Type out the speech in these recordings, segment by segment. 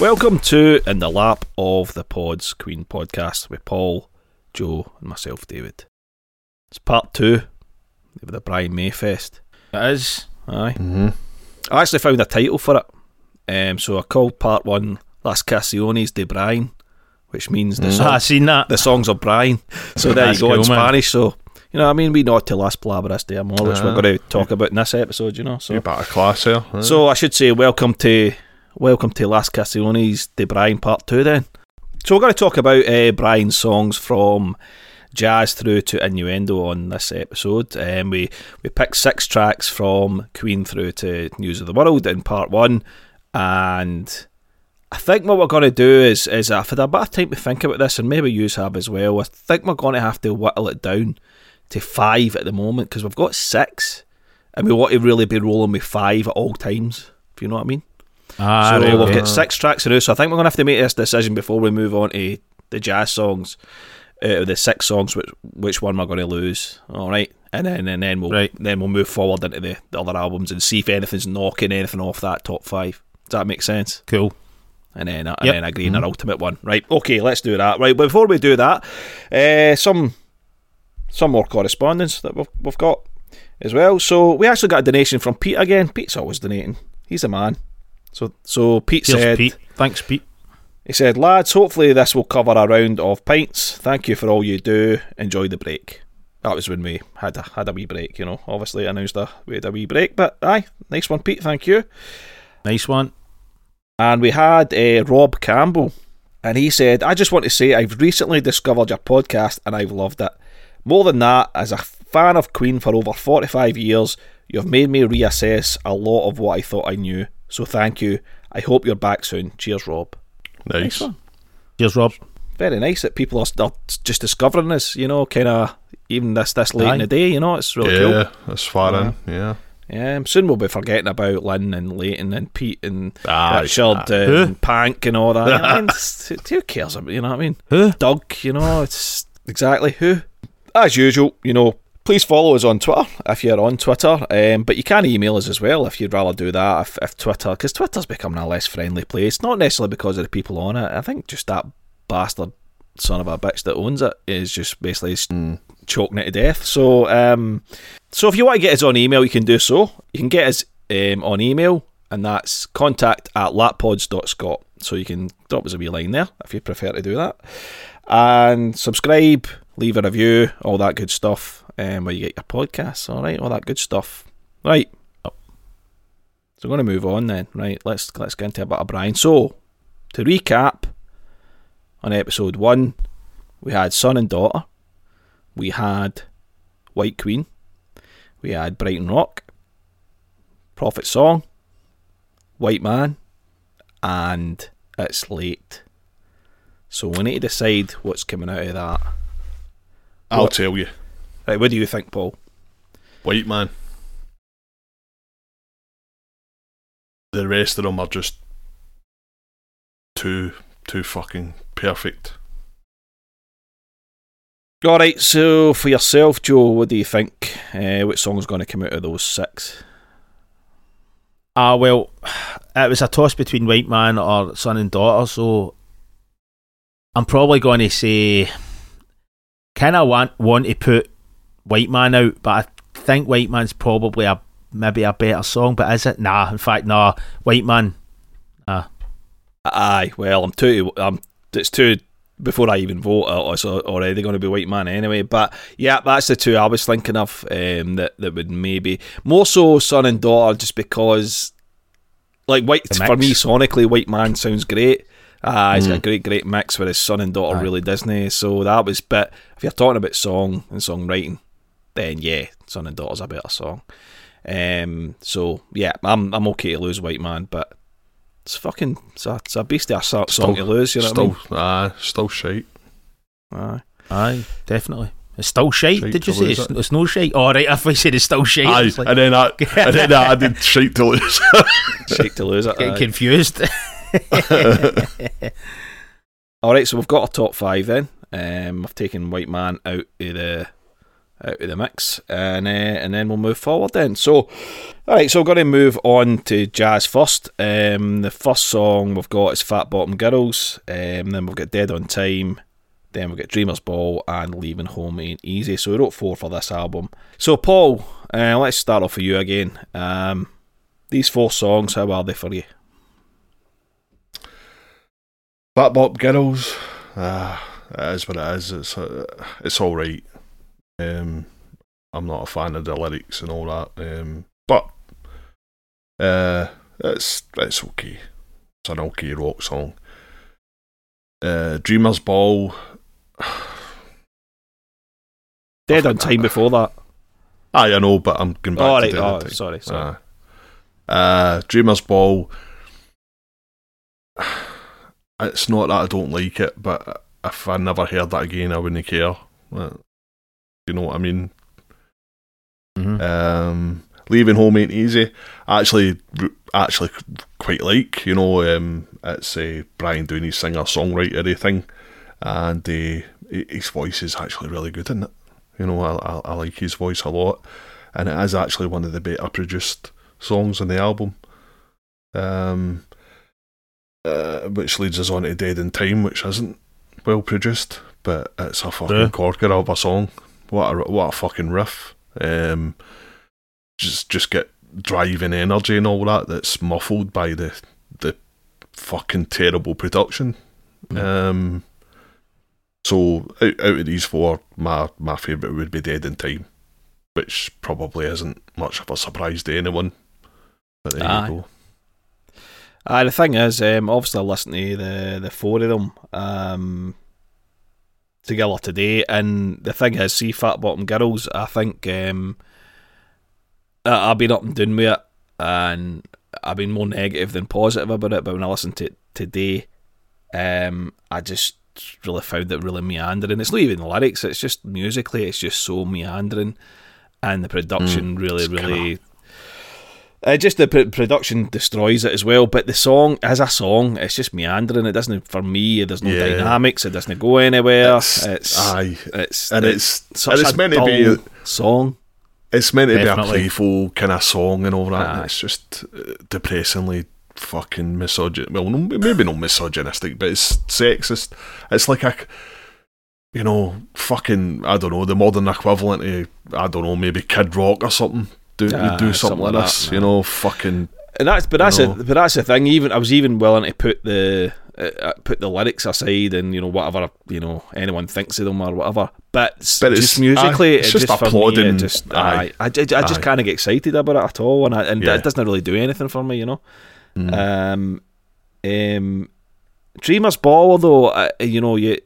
Welcome to In the Lap of the Pods Queen podcast with Paul, Joe, and myself, David. It's part two of the Brian May Fest. It is. Aye. Mm-hmm. I actually found a title for it. Um, so I called part one Las Canciones de Brian, which means the, Mm. song, Ah, I seen that. the songs of Brian. So there you go in cool, man. Spanish. So, you know I mean? We know to Las Palabras de Amor, which we're Ah. going to talk about in this episode, you know. So You bit of class here. so I should say welcome to welcome to Las Castellones de Brian Part Two then. So we're going to talk about uh, Brian's songs from jazz through to innuendo on this episode. Um, we we picked six tracks from Queen through to News of the World in Part One, and I think what we're going to do is is I've had a bit of time to think about this, and maybe you have as well. I think we're going to have to whittle it down to five at the moment because we've got six, and we want to really be rolling with five at all times. If you know what I mean. Ah, so right, okay. get six tracks in a row. So I think we're going to have to make this decision before we move on to the jazz songs. Of the six songs, which which one we're going to lose? All right, and then and then we'll Right. then we'll move forward into the, the other albums and see if anything's knocking anything off that top five. Does that make sense? Cool. and then and Yep. then agree on an ultimate one. Right, okay, let's do that. Right, but before we do that, uh, some some more correspondence that we've we've got as well. So we actually got a donation from Pete again. Pete's always donating. He's a man. So so Pete Cheers, said Pete. Thanks, Pete. he said, lads, hopefully this will cover a round of pints. Thank you for all you do. Enjoy the break. That was when we had a had a wee break, you know. Obviously announced a we had a wee break, but aye, nice one, Pete. Thank you. Nice one. And we had uh, Rob Campbell, and he said, I just want to say I've recently discovered your podcast and I've loved it. More than that, as a fan of Queen for over 45 years, you've made me reassess a lot of what I thought I knew. So thank you. I hope you're back soon. Cheers, Rob. nice. one. Cheers, Rob. Very nice that people are still just discovering this, you know, kind of even this this late in the day, you know, it's really yeah, cool. that's far in. Yeah. Yeah, soon we'll be forgetting about Lynn and Leighton and Pete and Ah, Richard ah. and Pank and all that. You know I mean, It's- who cares about you know what I mean? Who? Doug, you know, it's exactly who. As usual, you know, please follow us on Twitter if you're on Twitter. Um, but you can email us as well if you'd rather do that. If, if Twitter, because Twitter's becoming a less friendly place, not necessarily because of the people on it. I think just that bastard son of a bitch that owns it is just basically s- choking it to death. So, um, so if you want to get us on email, you can do so. You can get us um, on email, and that's contact at lappods.scot. So you can drop us a wee line there if you prefer to do that. And subscribe, leave a review, all that good stuff, um, where you get your podcasts, all right, all that good stuff. Right. So we're going to move on then. Right, let's let's get into a bit of Brian. So, to recap, on episode one, we had son and daughter, we had White Queen, we had Brighton Rock, Prophet Song, White Man, and It's Late. So we need to decide what's coming out of that. I'll What? tell you. Right, what do you think, Paul? White man. The rest of them are just too, too fucking perfect. All right, so for yourself, Joe, what do you think? Uh, what song's going to come out of those six? Ah, well, it was a toss between White Man or Son and Daughter, so I'm probably going to say, kind of want want to put White Man out, but I think White Man's probably a maybe a better song. But is it? Nah. In fact, nah. White Man. Aye, well, I'm two. Um, it's too. before I even vote. uh, It's already going to be White Man anyway. But yeah, that's the two I was thinking of. Um, that that would maybe more so son and daughter, just because, like White for me sonically, White Man sounds great. Uh, he's got a Mm. great, great mix with his son and daughter Aye. really Disney. So that was. But if you're talking about song and songwriting, then yeah, son and daughter's a better song. Um, so yeah, I'm I'm okay to lose White Man, but it's fucking it's a, it's a beastly a so- song to lose. You know what I still, mean? ah, still shite. Aye. Aye, definitely. It's still shite, Shite did you to say? lose It's, it. it's no shite. All right, if I said it's still shite, Aye, it's like, and then I and then I added shite to lose. Shake to lose it. getting aye. confused. All right, so we've got a top five then. Um, I've taken White Man out of the out of the mix, and uh, and then we'll move forward then. So, all right, so we're going to move on to jazz first. Um, the first song we've got is Fat Bottom Girls. Um, then we've got Dead on Time. Then we've got Dreamers Ball and Leaving Home Ain't Easy. So we wrote four for this album. So Paul, uh, let's start off with you again. Um, these four songs, how are they for you? Fat Bop Girls, ah, it is what it is. It's uh, it's all right. Um, I'm not a fan of the lyrics and all that. Um, but uh, it's it's okay. It's an okay rock song. Uh, Dreamers Ball. Dead on Time before that. Aye, I know, but I'm going back Oh, to right. Dead Oh, sorry, sorry. Aye. Uh, Dreamers Ball. It's not that I don't like it, but if I never heard that again, I wouldn't care. You know what I mean? Mhm. Um, leaving home ain't easy. Actually, actually quite like. You know, um, it's uh, Brian doing his singer songwriter thing, and uh, his voice is actually really good isn't it. You know, I, I, I like his voice a lot, and it is actually one of the better produced songs on the album. Um, uh, which leads us on to Dead on Time, which isn't well produced, but it's a fucking Yeah. corker of a song. What a what a fucking riff. Um, just just get driving energy and all that. That's muffled by the the fucking terrible production. Um, so out, out of these four, my my favourite would be Dead on Time, which probably isn't much of a surprise to anyone. But there Aye. you go. Uh, the thing is, um, obviously, I listened to the the four of them um, together today, and the thing is, see, Fat Bottom Girls, I think um, I, I've been up and down with it, and I've been more negative than positive about it. But when I listened to it today, um, I just really found it really meandering. It's not even the lyrics; it's just musically, it's just so meandering, and the production really, it's kinda- really. Uh, just the pr- production destroys it as well, but the song as a song, it's just meandering. It doesn't, for me, there's no Yeah. dynamics. It doesn't go anywhere. It's, It's aye, it's and it's such and it's a meant to be dull song. it's meant to be a playful kind of song and all that. Aye. And it's just uh, depressingly fucking misogyn. Well, no, maybe not misogynistic, but it's sexist. It's like a, you know, fucking I don't know the modern equivalent of I don't know maybe Kid Rock or something. Do Aye, do something, something like like this, that, you know, fucking And that's but that's know. a, but that's the thing. Even I was even willing to put the uh, put the lyrics aside and you know whatever you know anyone thinks of them or whatever. But, But it's- just musically, aye, it's just just for me, applauding, just aye. I, ju- I just can't get excited about it at all, and I, and Yeah. it doesn't really do anything for me, you know. mm, Um, um, Dreamers Ball, though, uh, you know, you.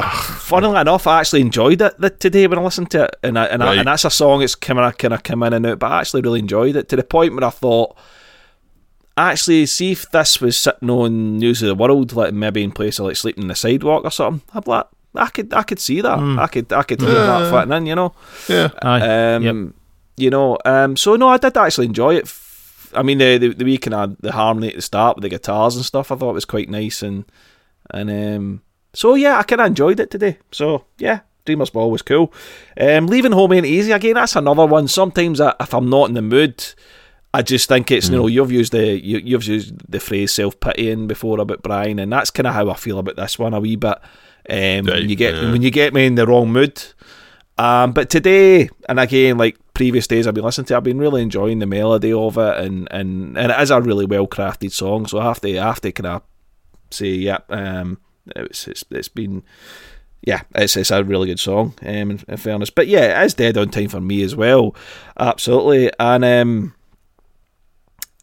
Funnily enough, I actually enjoyed it th- today when I listened to it, and I, and, I, and that's a song that's kind of kind of come in and out, but I actually really enjoyed it to the point where I thought, actually, see if this was sitting on News of the World, like maybe in place of like sleeping in the sidewalk or something. I'd like, I could I could see that, Mm. I could I could hear Yeah. that fitting in, you know. yeah, Aye. Um, Yep. You know, um, so no, I did actually enjoy it. I mean, the the, the wee kind the harmony at the start with the guitars and stuff, I thought it was quite nice, and and um, so yeah, I kind of enjoyed it today. So yeah, Dreamers Ball was cool. Um, leaving home ain't easy again. That's another one. Sometimes I, if I'm not in the mood, I just think it's you know you've used the you, you've used the phrase self pitying before about Brian, and that's kind of how I feel about this one a wee bit. Um, when you get yeah. when you get me in the wrong mood. Um, but today, and again, like previous days I've been listening to, I've been really enjoying the melody of it, and, and, and it is a really well crafted song. So I have to I have to kind of say, yeah, um, it's it's it's been, yeah, it's it's a really good song. Um, in, in fairness, but yeah, it is dead on time for me as well, absolutely. And um,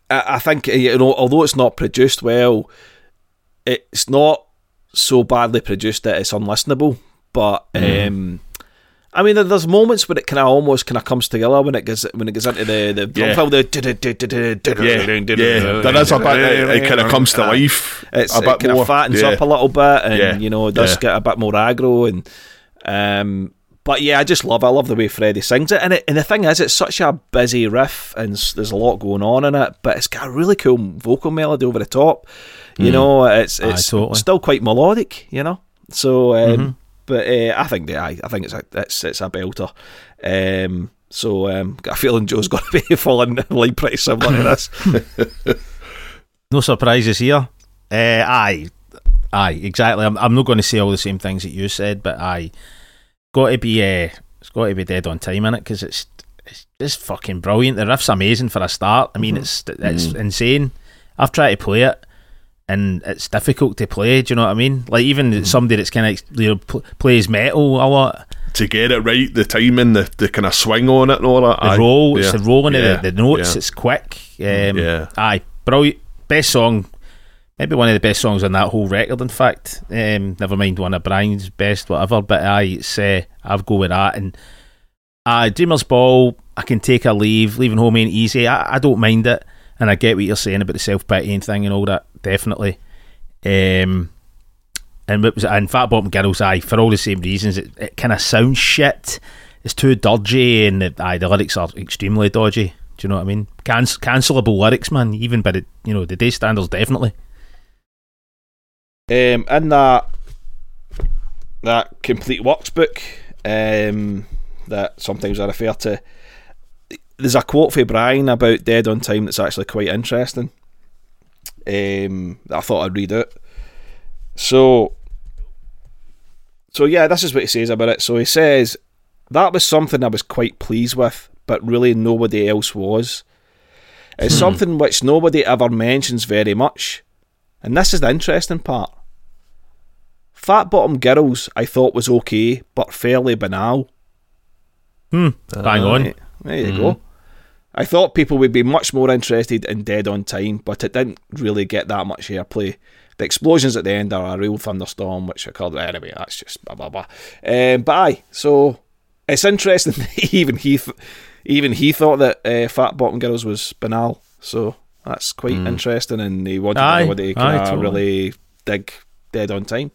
I, I think you know, although it's not produced well, it's not so badly produced that it's unlistenable. But um, I mean, there's moments when it kind of almost kind of comes together when it gets when it gets into the the drum Yeah. fill, the yeah, yeah. There is a bit. It, it kind of comes to life It's, a it bit kind more. of fattens yeah. up a little bit, and Yeah. you know, it does Yeah. get a bit more aggro, and Um, but yeah, I just love. It. I love the way Freddie sings it, and it, and the thing is, it's such a busy riff, and there's a lot going on in it. But it's got a really cool vocal melody over the top. You know, it's Aye, it's totally. still quite melodic. You know, so um, Mhm. But uh, I think the I, I think it's a it's it's a belter. Um, so um, got a feeling Joe's going to be falling in line pretty similar to this. No surprises here. Uh, aye, aye, exactly. I'm, I'm not going to say all the same things that you said, but aye, got to be uh, it's got to be dead on time in it because it's it's just fucking brilliant. The riff's amazing for a start. I mean, it's it's insane. I've tried to play it. And it's difficult to play. Do you know what I mean? Like even somebody that's kind of you know pl- plays metal a lot. To get it right, the timing, the, the kind of swing on it and all that. The aye, roll, it's yeah, the rolling yeah, of the, the notes. yeah. It's quick. Um, Yeah. Aye, brilliant. Best song. Maybe one of the best songs on that whole record. In fact, um, never mind one of Brian's best, whatever. But aye, it's uh, I've go with that. And aye, Dreamers Ball. I can take a leave. Leaving home ain't easy. I, I don't mind it, and I get what you're saying about the self pitying thing and all that. Definitely. Um, and what was? And Fat Bottom Girls, I for all the same reasons. It, it kind of sounds shit. It's too dodgy, and the, aye, the lyrics are extremely dodgy. Do you know what I mean? Can- cancelable lyrics, man. Even by the you know the day standards, definitely. um, in that that complete works book um, that sometimes I refer to, there's a quote for Brian about Dead on Time that's actually quite interesting. Um, I thought I'd read out. So, so yeah, this is what he says about it. So he says that was something I was quite pleased with, but really nobody else was. It's something which nobody ever mentions very much, and this is the interesting part. Fat Bottom Girls I thought was okay, but fairly banal. Hmm. Bang on. Right, There you go. I thought people would be much more interested in Dead on Time, but it didn't really get that much airplay. The explosions at the end are a real thunderstorm, which occurred anyway. That's just blah blah blah. Um, but aye, so it's interesting. even he, th- even he thought that uh, Fat Bottom Girls was banal. So that's quite interesting, and he wanted Aye, everybody to aye, totally. really dig Dead on Time.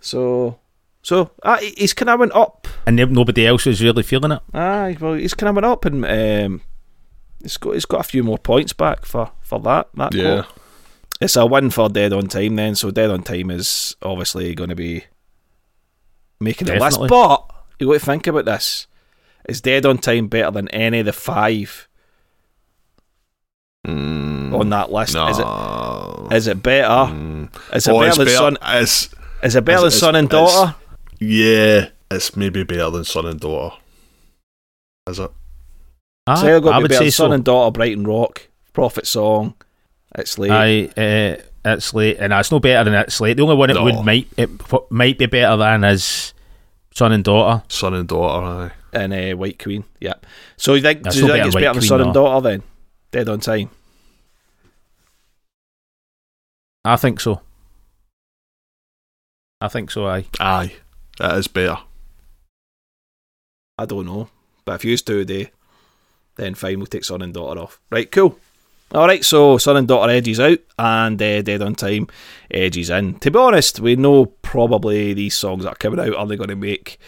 So, so uh, he's kind of went up And nobody else was really feeling it. Aye, well, he's kind of went up and um, he's got he's got a few more points back for, for that. That Yeah. quote. it's a win for Dead on Time then. So Dead on Time is obviously going to be making the list. But you got to think about this: is Dead on Time better than any of the five Mm, on that list? Is it no. is it better? Mm. Is it Oh, better than better- Son? it's- Is it better than Son and it's- Daughter? yeah, it's maybe better than son and daughter. Is it? Aye, Say I got I would say than Son so. and Daughter, Brighton Rock, Prophet Song. It's late. Aye, uh, it's late, and it's no better than it's late. The only one it No. would might it f- might be better than is son and daughter. Son and daughter, aye. and uh, White Queen. Yeah. So you think, That's do you no think better it's White better than Queen, Son and. Daughter then? Dead on Time. I think so. I think so. Aye. Aye, it is better. I don't know. But if you used to do, then fine, we'll take Son and Daughter off. Right, cool. Alright, so Son and Daughter edges out and uh, Dead on Time edges in. To be honest, we know probably these songs that are coming out are they going to make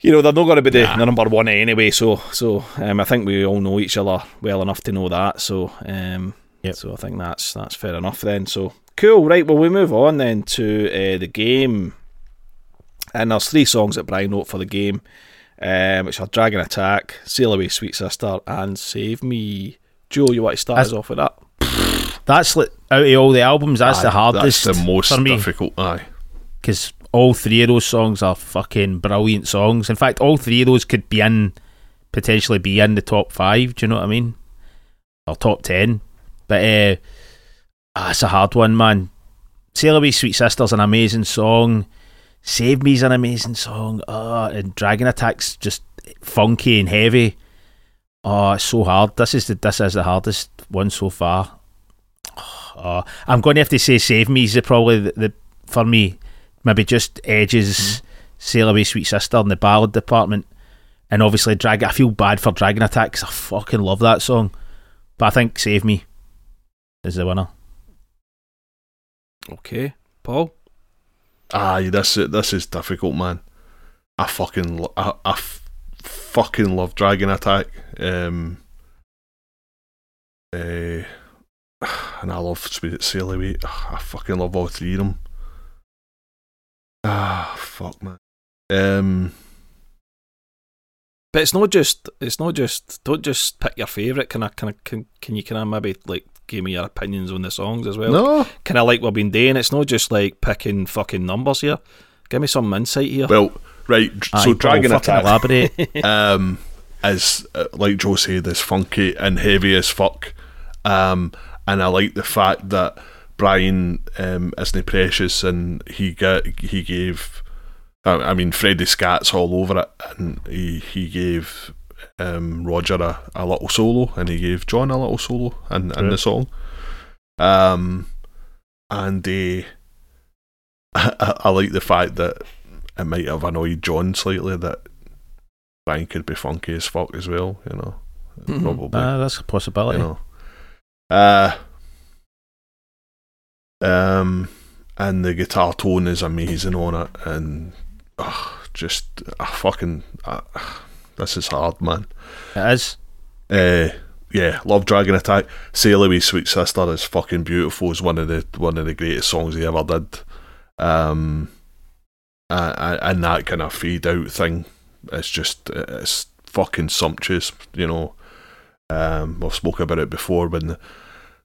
you know, they're not going to be the, Nah. number one anyway, so so um, I think we all know each other well enough to know that. So um, Yep. so I think that's that's fair enough then. So cool, right? Well, we move on then to uh, the game, and there's three songs that Brian wrote for the game, um, which are Dragon Attack, Sail Away, Sweet Sister, and Save Me. Joe, you want to start That's- us off with that? That's like, out of all the albums, that's the Aye, hardest That's the most for me difficult. Aye. because all three of those songs are fucking brilliant songs. In fact, all three of those could be in potentially be in the top five. Do you know what I mean? Or top ten. But uh, ah, it's a hard one, man. Sail Away, Sweet Sister's an amazing song. Save Me's an amazing song. Oh, and Dragon Attack's just funky and heavy. Oh, it's so hard. This is the this is the hardest one so far. Oh, oh I'm going to have to say Save Me's the, probably the, the for me maybe just edges mm-hmm. Sail Away Sweet Sister in the ballad department. And obviously Dragon. I feel bad for Dragon Attack 'cause I fucking love that song. But I think Save Me is the winner. Okay, Paul. Aye, this this is difficult, man. I fucking I, I f- fucking love Dragon Attack. Um, eh, and I love Spirit Sail Away. I fucking love all three of them. Ah, fuck man. Um, But it's not just. It's not just. Don't just pick your favourite. Can I? Can I? Can, can you? Can I maybe like give me your opinions on the songs as well? no, Kind of like what we've been doing. It's not just like picking fucking numbers here. Give me some insight here. well, right. dr- Aye, so Paul, Dragon fucking Attack. elaborate. um, is uh, like Joe said, is funky and heavy as fuck. Um, and I like the fact that Brian um, isn't precious, and he got he gave. I I mean, Freddie scats all over it, and he he gave um, Roger a, a little solo, and he gave John a little solo in, in the song. Um, and uh, I, I like the fact that it might have annoyed John slightly that Brian could be funky as fuck as well, you know. Mhm. Probably. Ah, that's a possibility. you know. Uh um and the guitar tone is amazing on it and just uh, fucking uh, this is hard man. It is. Uh yeah, love Dragon Attack. Sail Away Sweet Sister is fucking beautiful. It's one of the one of the greatest songs he ever did. Um, uh, and that kind of fade out thing, it's just it's fucking sumptuous. You know, um, I've spoke about it before when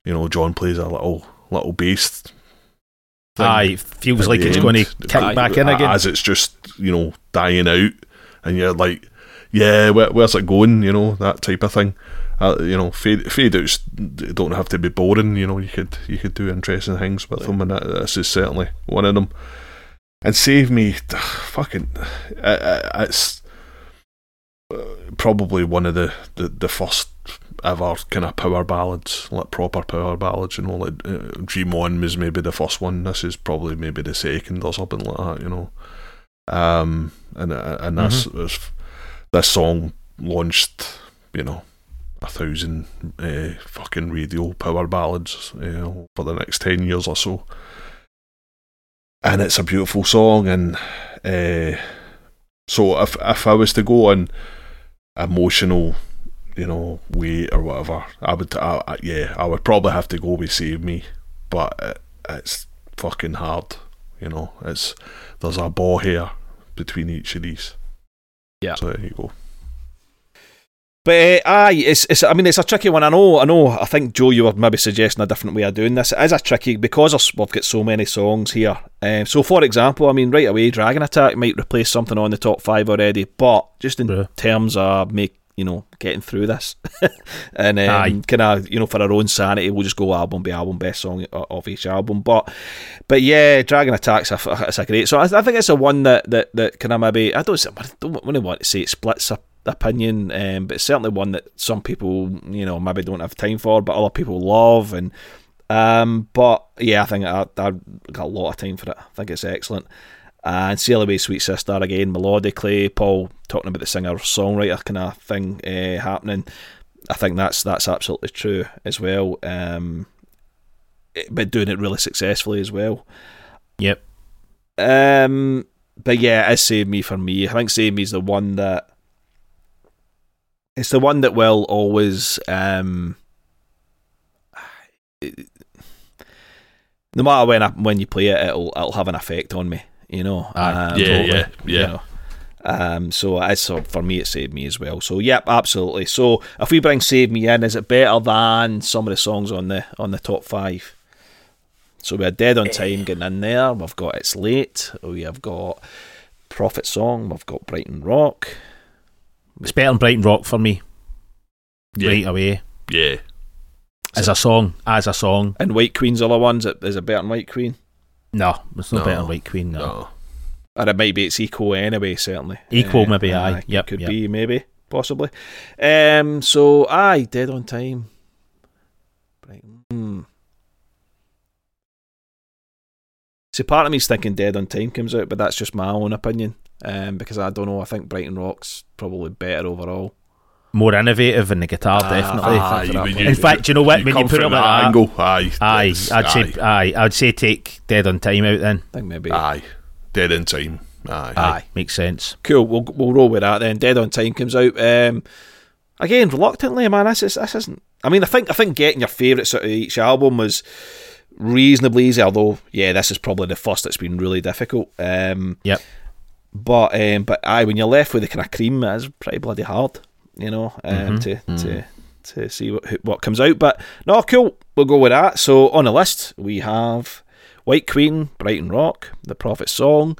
you know John plays a little little bass. thing Aye, it feels like it's end. going to kick back in again. as it's just you know dying out, and you're like, yeah, where, where's it going? You know that type of thing. Uh, you know, fade fade outs don't have to be boring. You know, you could you could do interesting things with them, and that, this is certainly one of them. And save me, fucking, uh, uh, it's uh, probably one of the, the, the first ever kind of power ballads, like proper power ballads. You know, like uh, Dream On was maybe the first one. This is probably maybe the second or something like that. You know, um, and uh, and this was this song launched. You know, a thousand uh, fucking radio power ballads. Know, for the next ten years or so. And it's a beautiful song, and uh, so if if I was to go on emotional, you know, weight or whatever, I would, I, I- yeah, I would probably have to go with Save Me, but it, it's fucking hard, you know. It's there's a ball here between each of these. Yeah. So there you go. But uh, aye, it's, it's. I mean, it's a tricky one. I know. I know. I think Joe, you were maybe suggesting a different way of doing this. It is a tricky because we've got so many songs here. Um, so, for example, I mean, right away, Dragon Attack might replace something on the top five already, but just in Yeah. terms of make you know getting through this, and um, kind of you know for our own sanity, we'll just go album by album, best song of each album. But but yeah, Dragon Attack's a, it's a great. So I, I think it's a one that that that kind of maybe I don't I don't really want to say it splits up opinion, um, but it's certainly one that some people, you know, maybe don't have time for, but other people love. And um, but yeah, I think I, I got a lot of time for it. I think it's excellent. And Away, Sweet Sister again, melodically. Paul talking about the singer songwriter kind of thing uh, happening. I think that's that's absolutely true as well. Um, but doing it really successfully as well. Yep. Um, but yeah, it's Save Me for me. I think Save Me is the one that it's the one that will always um it- no matter when I, when you play it, it'll it'll have an effect on me. You know. Aye, Um, yeah, totally, yeah, you yeah. know. Um, so it's so for me, it saved me as well. So yep, absolutely. So if we bring "Save Me" in, is it better than some of the songs on the on the top five? So we're "Dead on Time" getting in there. We've got "It's Late." We have got "Prophet Song." We've got "Brighton Rock." It's better than Brighton Rock for me. Yeah. Right away. Yeah. As a song. As a song. And White Queen's other ones. Is it better than White Queen? No, it's not No. better than White Queen, no. No. Or it might be it's equal anyway. Certainly Equal maybe, aye. it Yep, could yep. be maybe possibly. Um. So aye, "Dead on Time." Brighton. Hmm. See, part of me's thinking "Dead on Time" comes out, but that's just my own opinion. Um, because I don't know. I think Brighton Rock's probably better overall. More innovative in the guitar, Ah, definitely. ah, Aye, for you- In fact, you know what? When you put it from like that that, angle, aye, aye, I'd say, aye, I'd say take Dead on Time out then. I think maybe. aye, dead on time. Aye. Aye, makes sense. Cool. We'll we'll roll with that then. Dead on Time comes out. Um, again, reluctantly, man. This is this isn't. I mean, I think I think getting your favourites out of each album was reasonably easy. Although, yeah, this is probably the first that's been really difficult. Um, Yep. But um, but aye, when you're left with the kind of cream, it's pretty bloody hard, you know, um, to to to see what what comes out. But no, cool. We'll go with that. So on the list we have White Queen, Brighton Rock, The Prophet Song,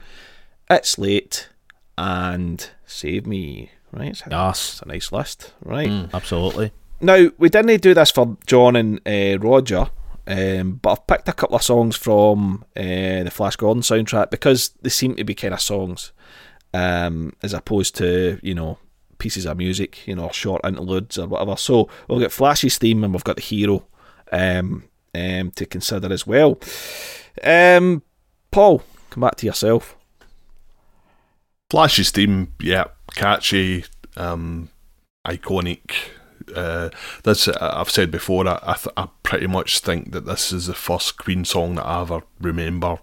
It's Late, and Save Me. Right, it's, Yes. it's a nice list. Right. Absolutely. Now we didn't do this for John and uh, Roger, um, but I've picked a couple of songs from uh, the Flash Gordon soundtrack because they seem to be kind of songs, um, as opposed to you know pieces of music, you know, short interludes or whatever. So we'll get Flash's theme and we've got the hero um, um, to consider as well. Um, Paul, come back to yourself. Flash's theme, yeah, catchy, um, iconic. Uh, that's I've said before. I I, th- I pretty much think that this is the first Queen song that I ever remember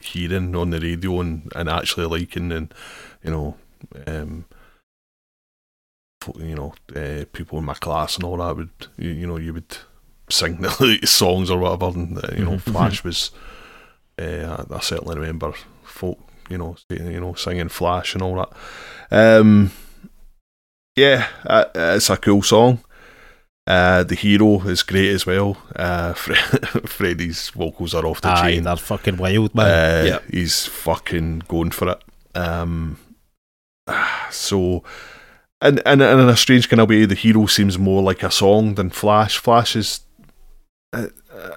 hearing on the radio and, and actually liking, and you know, um, you know, uh, people in my class and all that would you, you know you would sing the latest songs or whatever, and uh, you know, Flash was. Uh, I, I certainly remember folk, you know, you know, singing Flash and all that. Um, yeah, uh, it's a cool song. Uh, the hero is great as well. Uh, Fre- Freddie's vocals are off the Aye, chain. they're fucking wild, man. Uh, Yeah. He's fucking going for it. Um, so, and, and, and in a strange kind of way, the hero seems more like a song than Flash. Flash is. Uh, uh,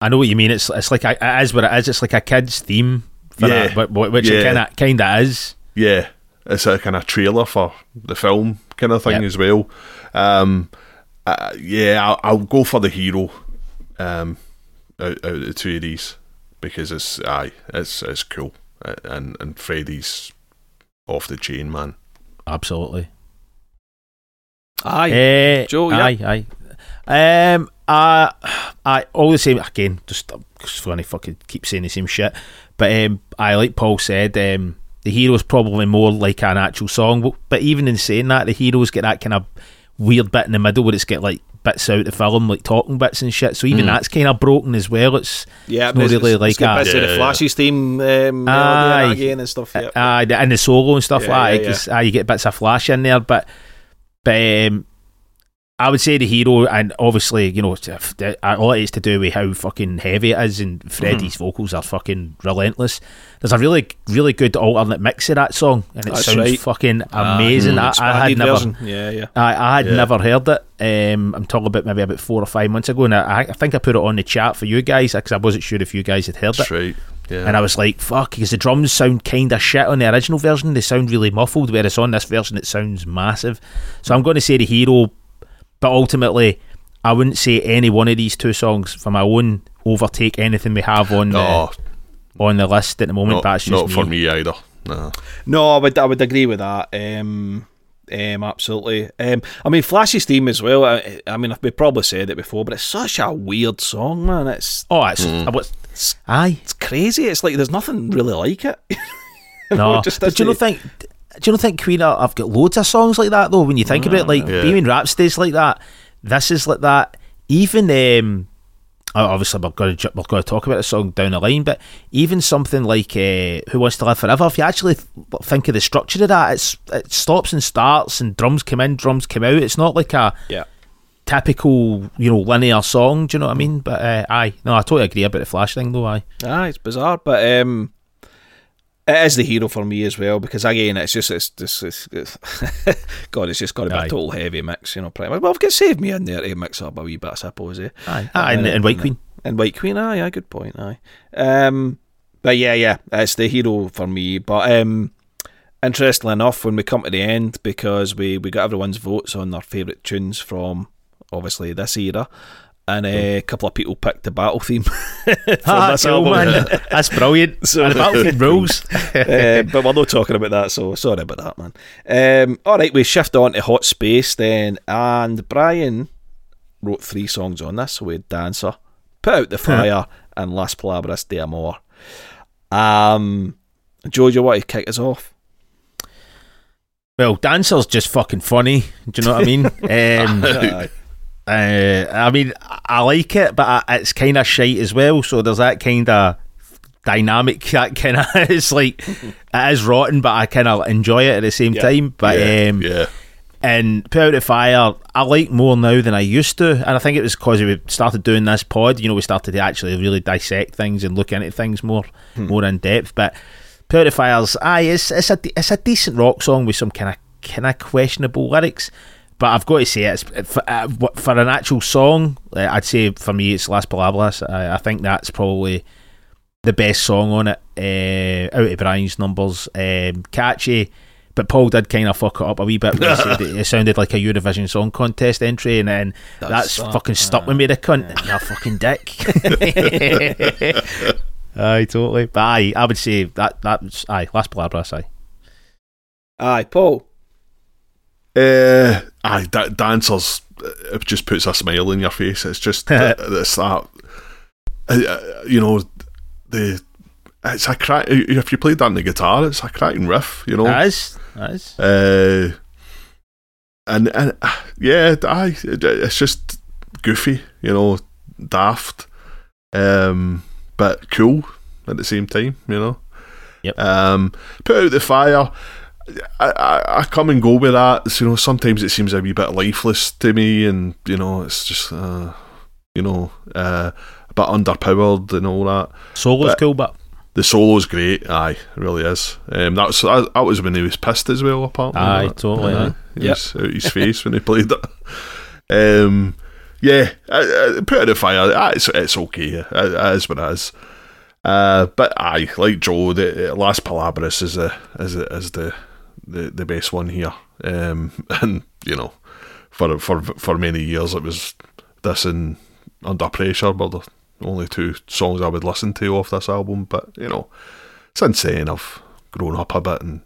I know what you mean. It's it's like a, it is what it is. It's like a kid's theme, for Yeah. that, which Yeah. it kind of kind of is. yeah, it's a kind of trailer for the film kind of thing Yep. as well. Um, uh, yeah, I'll, I'll go for the hero um, out, out of the two of these because it's aye, it's it's cool, Uh, and and Freddie's off the chain, man. Absolutely. Aye, Eh, Joe, yeah. aye, aye. Um, I, I all the same again. Just just funny, fucking keep saying the same shit. But um, I like Paul said, um, the hero's probably more like an actual song. But, but even in saying that, the heroes get that kind of weird bit in the middle where it's get like bits out of the film, like talking bits and shit. So even Mm. that's kind of broken as well. It's yeah, it's not really like got a- bits of the Yeah. Flashy's theme um, melody Aye. and again and stuff. Yeah. uh, and the solo and stuff Yeah, like yeah, that. 'cause, uh, you get bits of flash in there, but but um, I would say the hero, and obviously you know if the- a lot it's to do with how fucking heavy it is, and Freddie's Mm-hmm. vocals are fucking relentless. There's a really really good alternate mix of that song, and it That's sounds right. fucking Ah, amazing. mm, I, I had expanded never. version. Yeah, yeah. I, I had Yeah. never heard it. Um, I'm talking about maybe about four or five months ago, and I, I think I put it on the chat for you guys because I wasn't sure if you guys had heard it. Right. Yeah. And I was like, fuck, because the drums sound kind of shit on the original version. They sound really muffled, whereas on this version it sounds massive. So I'm going to say the hero, but ultimately, I wouldn't say any one of these two songs for my own overtake anything we have on the, on the list at the moment. not, but that's just not me. for me either. No. No, I would I would agree with that. Um, um, absolutely. Um, I mean, Flashy's theme as well. I, I mean, we probably said it before, but it's such a weird song, man. It's Oh, it's, Mm. I was, aye, it's crazy. It's like there's nothing really like it. No. just but do you not doesn't- think? Do you not think Queen? are- I've got loads of songs like that though. When you think about it, like Yeah. Bohemian Rhapsody's like that. This is like that. Even um, obviously we're going to we're going to talk about the song down the line, but even something like uh, "Who Wants to Live Forever," if you actually th- think of the structure of that, it's it stops and starts, and drums come in, drums come out. It's not like a Yeah. typical you know linear song. Do you know what I mean? But uh, aye, no, I totally agree about the Flash thing though. Aye, Ah, it's bizarre, but um, it is the hero for me as well because again, it's just it's just it's, it's God, it's just got to be Aye. a total heavy mix, you know. Pretty much. Well, I've got Save Me in there to mix up a wee bit, I suppose. Eh? aye, aye and, and White Queen. and White Queen. Aye, aye, good point. Aye, um, but yeah, yeah, it's the hero for me. But um, interestingly enough, when we come to the end, because we we got everyone's votes on their favourite tunes from obviously this era. And uh, a couple of people picked the battle theme. Ah, cool, album. man. That's brilliant. So- and the Battlefield rules. uh, but we're not talking about that, so sorry about that, man. Um, all right, we shift on to Hot Space then, and Brian wrote three songs on this. So we had Dancer, Put Out the Fire, and Las Palabras de Amor. Um, Joe, you want to kick us off? Well, Dancer's just fucking funny. Do you know what I mean? um. Uh, I mean, I like it, but I, it's kind of shite as well. So there's that kind of dynamic that kind of it's like it is rotten, but I kind of enjoy it at the same Yeah. time. But yeah, um, yeah. and Put Out the Fire, I like more now than I used to, and I think it was because we started doing this pod. You know, we started to actually really dissect things and look into things more, more in depth. But Put Out the Fire's, aye, it's it's a it's a decent rock song with some kind of kind of questionable lyrics. But I've got to say, it's for, uh, for an actual song. uh, I'd say for me, it's Las Palabras. I, I think that's probably the best song on it uh, out of Brian's numbers. Um, catchy, but Paul did kind of fuck it up a wee bit. When he said it, it sounded like a Eurovision Song Contest entry, and then that's, That's- fucking stuck with me, the cunt. You're fucking dick. aye, totally. But aye, I would say that that's aye, Las Palabras. Aye. Aye, Paul. Uh, aye, da- dancers. It just puts a smile in your face. It's just it's that. Uh, you know, the it's a crack. If you played that on the guitar, it's a cracking riff. You know, nice, nice. uh, and and yeah, aye, it's just goofy. You know, daft, um, but cool at the same time. You know. Yep. Um, put out the fire. I, I, I come and go with that. So, you know, sometimes it seems a wee bit lifeless to me, and you know, it's just uh, you know uh, a bit underpowered and all that. Solo's but- cool, but The solo's great, aye, it really is. Um, that's that, that was when he was pissed as well. Apparently, Aye, wasn't totally, Aye, aye. he was out his face when he played it. Um, yeah, I, I, put it in fire. aye, It's it's okay. It, it is what it is. Uh, but aye, like Joe, the uh, Las Palabras is the is the, is the, the the best one here. Um, and you know, for for for many years it was this and Under Pressure were the only two songs I would listen to off this album. But you know, since then I've grown up a bit and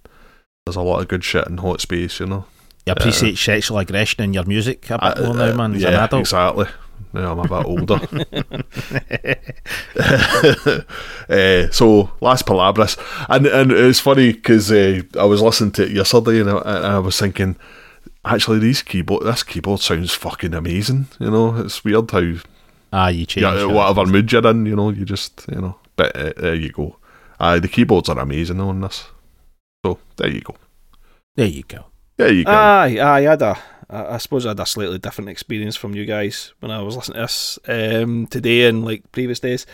there's a lot of good shit in Hot Space. You know, you appreciate sexual aggression in your music a bit Uh, more now, man. As an yeah, adult. exactly. Yeah, I'm a bit older. uh, so, Las Palabras. And and it's funny because uh, I was listening to it yesterday and I, and I was thinking, actually, these keyboard, this keyboard sounds fucking amazing. You know, it's weird how, Ah, you change. yeah, whatever mood you're in, you know, you just, you know, but uh, there you go. Uh, the keyboards are amazing on this. So, there you go. There you go. There you go. Aye, aye, I had a. I I suppose I had a slightly different experience from you guys when I was listening to this um, today and like previous days.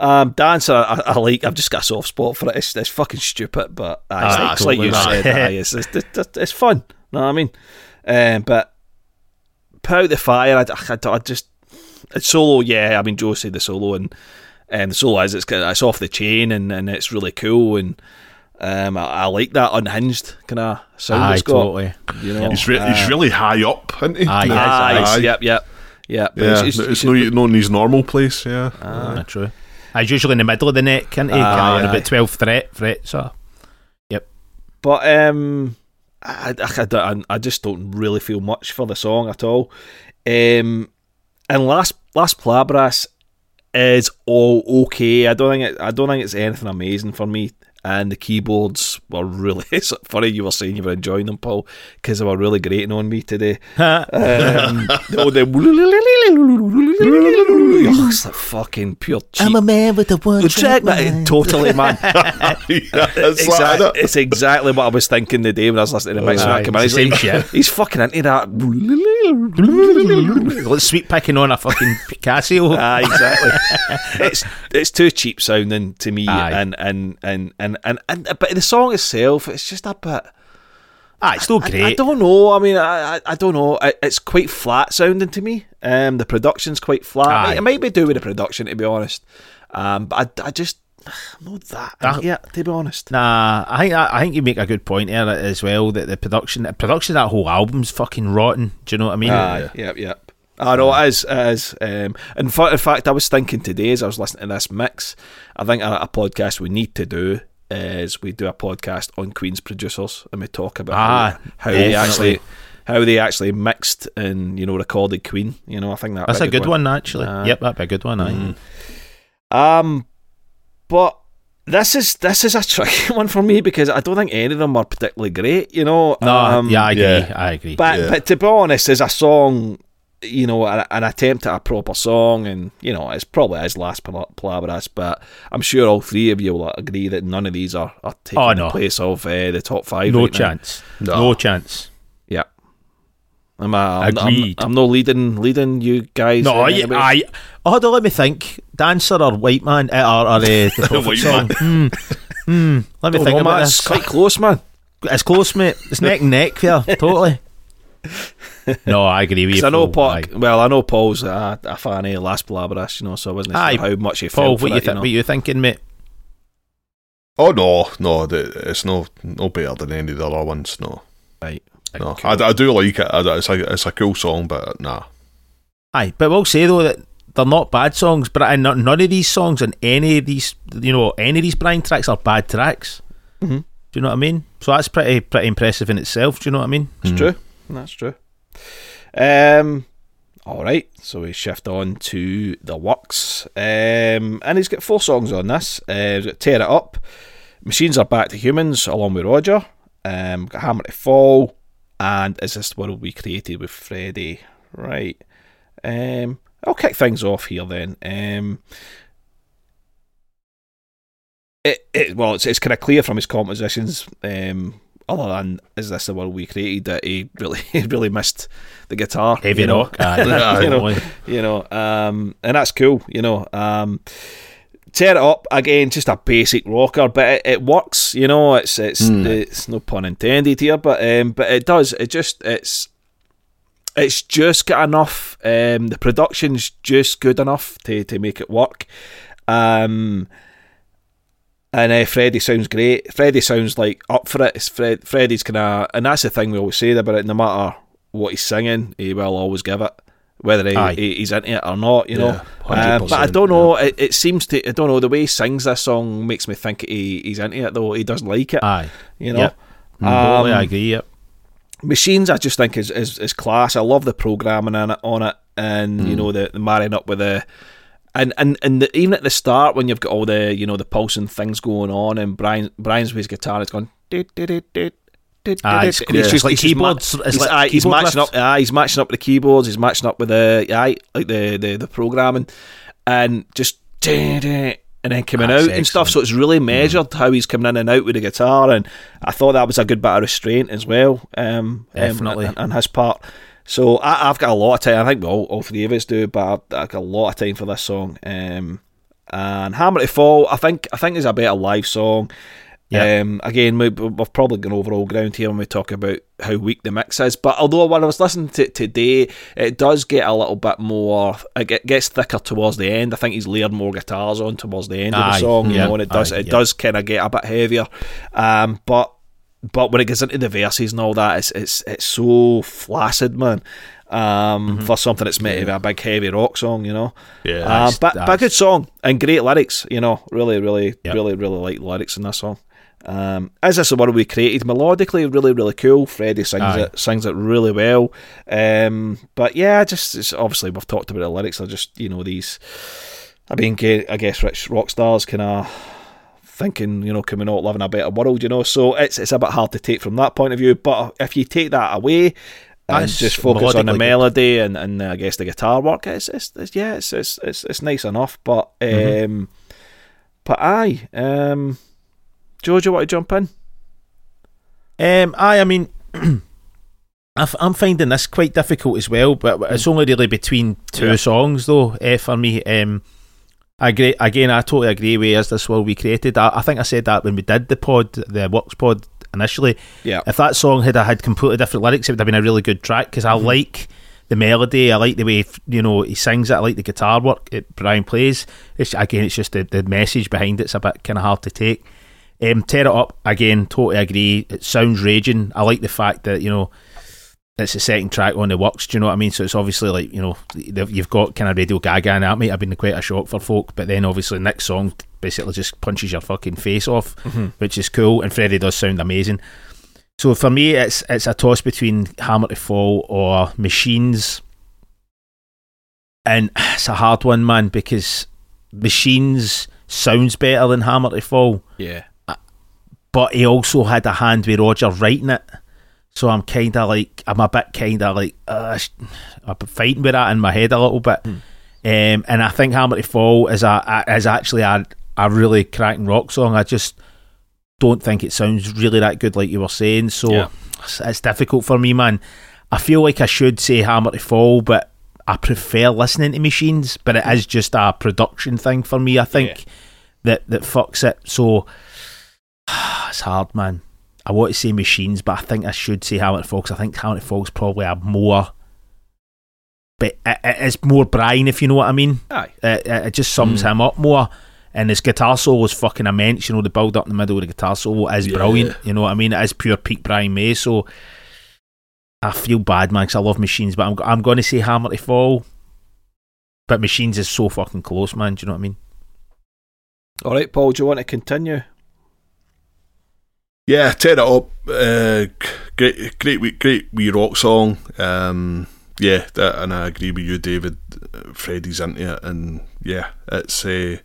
Um, Dancer, I, I like. I've just got a soft spot for it. It's, it's fucking stupid, but aye, it's, like, it's like you said. it's, it's, it's, fun. Know what I mean? Um, but put out the fire. I, I, I just it's solo. Yeah, I mean Joe said the solo and and the solo is it's it's off the chain and, and it's really cool and um, I, I like that unhinged kind of sound Aye, it's got. totally. You know, he's, re- he's uh, really high up, isn't he? Aye, he is, Aye, aye. yep, yep, yep. but Yeah, it's- it's- it's, it's- no, not in his normal place, yeah. Ah, true. I was usually in the middle of the neck, can't he? Aye, Kinda aye. about 12 threat, fret, so. Yep. But um, I, I, I, don't- I just don't really feel much for the song at all. Um, and last Las Palabras is all okay. I don't think it, I don't think it's anything amazing for me. And the keyboards were really it's funny. You were saying you were enjoying them, Paul, because they were really grating on me today. Um, oh, the oh, it's like fucking pure cheap. I'm a man with the one the track, man, totally, man. yeah, it's Exact- like it's exactly what I was thinking the day when I was listening to Mix Aye, Rack. Man, it's he's, same like, shit. he's fucking into that. Sweet picking on a fucking Casio. Aye, exactly. it's it's too cheap sounding to me, Aye. and, and and and and and but the song itself, it's just a bit. Ah, it's still I, great. I don't know. I mean, I I, I don't know. I, it's quite flat sounding to me. Um, the production's quite flat. It Aye. might, it might be due with the production, to be honest. Um, but I, I just I'm not that. That- yeah, to be honest. Nah, I think I think you make a good point there as well. That the production, the production of that whole album's fucking rotten. Do you know what I mean? Aye, yep, yep. I know it is, it is. Um, in, fa- in fact, I was thinking today as I was listening to this mix, I think a, a podcast we need to do is we do a podcast on Queen's producers and we talk about Ah, how, how they actually how they actually mixed and you know recorded Queen. You know, I think that That's a good one, actually. Aye. yep, that'd be a good one. Mm. Um, but This is this is a tricky one for me because I don't think any of them are particularly great. You know, No, Um, yeah, I agree. yeah. I agree. But Yeah. but to be honest, as a song, you know, an, attempt at a proper song, and you know, it's probably his last pal- Palabras. But I'm sure all three of you will agree that none of these are, are taking Oh, the place of uh, the top five. no right chance. No. No chance. Yeah. I'm, uh, I'm, I'm, Agreed. I'm no leading leading you guys. No, I. I, oh, hold on, let me think. Dancer or White Man, uh, or, or uh, the White song. Hmm. Hmm. Let me Don't think know, about man, this. It's quite close, man. It's close, mate. It's neck and neck there, totally. No, I agree with you. 'Cause I know Paul. Paul. Aye. Well, I know Paul's a, a fan of Las Palabras, you know, so I wasn't Aye. sure how much he Paul, felt what for you, it, th- you know. what you thinking, mate? Oh no, no, it's no no better than any of the other ones. No, Right. no, Cool. I, I do like it. It's a it's a cool song, but nah. Aye, but we'll say though that they're not bad songs. But I, none none of these songs and any of these, you know, any of these Brian tracks are bad tracks. Mhm. Do you know what I mean? So that's pretty pretty impressive in itself. Do you know what I mean? It's true. That's true. Um, all right. So we shift on to the works, um, and he's got four songs on this. Uh, he's got "Tear It Up," "Machines or Back to Humans," along with Roger. Um, got "Hammer to Fall," and "Is This the World We Created" with Freddie. Right. Um, I'll kick things off here then. Um, it, it well, it's, it's kind of clear from his compositions. Um, other than is this the world we created that he really he really missed the guitar Heavy you know? rock. Aye, You know, you know um and that's cool you know um tear it up again just a basic rocker but it, it works you know it's it's it's no pun intended here but um but it does it just it's it's just got enough um the production's just good enough to to make it work um and uh, Freddie sounds great. Freddie sounds like up for it. It's Fred, Freddie's kind of, and that's the thing we always say about it. No matter what he's singing, he will always give it, whether he, he- he's into it or not. You know, Yeah, Um, but I don't know. It, it seems to. I don't know. The way he sings this song makes me think he, he's into it, though he doesn't like it. Aye. You know, Yep. Totally, Um, I agree. Yep. machines I just think is, is, is class. I love the programming on it, on it and you know the, the marrying up with the and and and the, even at the start when you've got all the you know the pulsing things going on and Brian Brian's with his guitar it's going "Dit, dit, dit, dit, dit, Ah, it's- dit," and it's like he's ma- keyboards- he's, like aye, he's matching up aye, he's matching up with the keyboards he's matching up with the aye, like the the, the programming and just and then coming That's out and stuff. So it's really measured how he's coming in and out with the guitar and I thought that was a good bit of restraint as well um, Definitely. um, on, on his part so I, I've got a lot of time I think all, all three of us do but I've, I've got a lot of time for this song. Um, and Hammer to Fall I think I think is a better live song. Yeah. um, again we, we've probably gone over all ground here when we talk about how weak the mix is but although when I was listening to it today it does get a little bit more it gets thicker towards the end. I think he's layered more guitars on towards the end of the song you know and it does aye, it yeah. does kind of get a bit heavier. Um, but but when it gets into the verses and all that, it's it's it's so flaccid, man. Um, for something that's meant to be a big heavy rock song, you know. Yeah, um, but but a good song and great lyrics, you know. Really, really, Yep. really, really like lyrics in this song. Um, as this the one we created melodically, really, really cool. Freddie sings Aye. it, sings it really well. Um, but yeah, just it's, obviously we've talked about the lyrics. Are just you know these. I mean, I guess rich rock stars kind of thinking, you know, coming out living a better world, you know. So it's it's a bit hard to take from that point of view. But if you take that away and That's just focus on the good. melody and, and uh, I guess the guitar work, it's, it's, it's yeah, it's, it's it's it's nice enough. But um, Mm-hmm. but aye, um, George, you want to jump in? Um, I, I mean, I'm finding this quite difficult as well, but it's only really between two Yeah. songs though. Eh, for me, um, I agree. Again, I totally agree with as this world we created. I, I think I said that when we did the pod, the Works pod initially. Yeah, If that song had I had completely different lyrics, it would have been a really good track because I Mm-hmm. like the melody. I like the way you know he sings it. I like the guitar work that Brian plays. It's again, it's just the, the message behind it's a bit kind of hard to take. Um, tear it up again. Totally agree. It sounds raging. I like the fact that you know it's the second track on the works. Do you know what I mean? So it's obviously like you know you've got kind of Radio Gaga and that might have been quite a shock for folk. But then obviously next song basically just punches your fucking face off, mm-hmm. which is cool. And Freddie does sound amazing. So for me, it's it's a toss between Hammer to Fall or Machines, and it's a hard one, man, because Machines sounds better than Hammer to Fall. Yeah. Uh, but he also had a hand with Roger writing it. So I'm kind of like, I'm a bit kind of like, uh, I'm fighting with that in my head a little bit. Um, and I think Hammer to Fall is a, a is actually a, a really cracking rock song. I just don't think it sounds really that good, like you were saying. So Yeah. it's, it's difficult for me, man. I feel like I should say Hammer to Fall, but I prefer listening to Machines. But it is just a production thing for me. I think that that fucks it. So it's hard, man. I want to say Machines, but I think I should say Hammer to Fall 'cause I think Hammer to Fall's probably a more. But it, it- it's more Brian, if you know what I mean. Aye. It, it it just sums hmm. him up more. And his guitar solo is fucking immense. You know, the build up in the middle of the guitar solo is Yeah. brilliant. You know what I mean? It is pure peak Brian May. So I feel bad, man, 'cause I love Machines, but I'm, I'm going to say Hammer to Fall. But Machines is so fucking close, man. Do you know what I mean? All right, Paul. Do you want to continue? Yeah, tear it up. Uh, great, great, great wee rock song. Um, yeah, that, and I agree with you, David. Freddie's into it, and yeah, it's uh,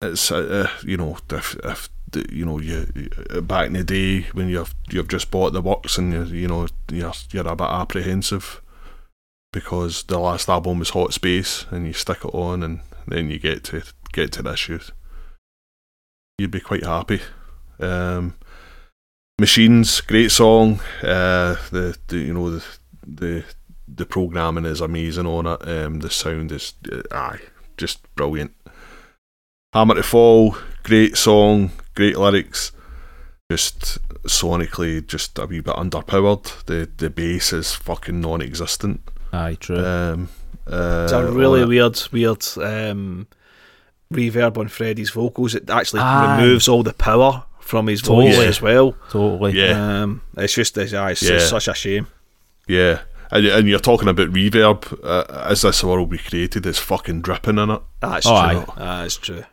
it's uh, uh, you know, if, if you know you uh, back in the day when you've you've just bought the works and you you know you're you're a bit apprehensive because the last album was Hot Space and you stick it on and then you get to get to this you you'd be quite happy. Um, Machines, great song. Uh, the, the you know the the the programming is amazing on it. Um, the sound is uh, aye, just brilliant. Hammer to Fall, great song, great lyrics. Just sonically, just a wee bit underpowered. The the bass is fucking non-existent. Aye, true. Um, uh, It's a really on weird, weird um, reverb on Freddie's vocals. It actually Aye. removes all the power from his Totally. voice as well. totally. yeah. Um, it's just, it's, aye, it's Yeah. just such a shame. Yeah, and, and you're talking about reverb. Uh, as this world we created, it's fucking dripping in it. That's Oh, true. aye. That's true.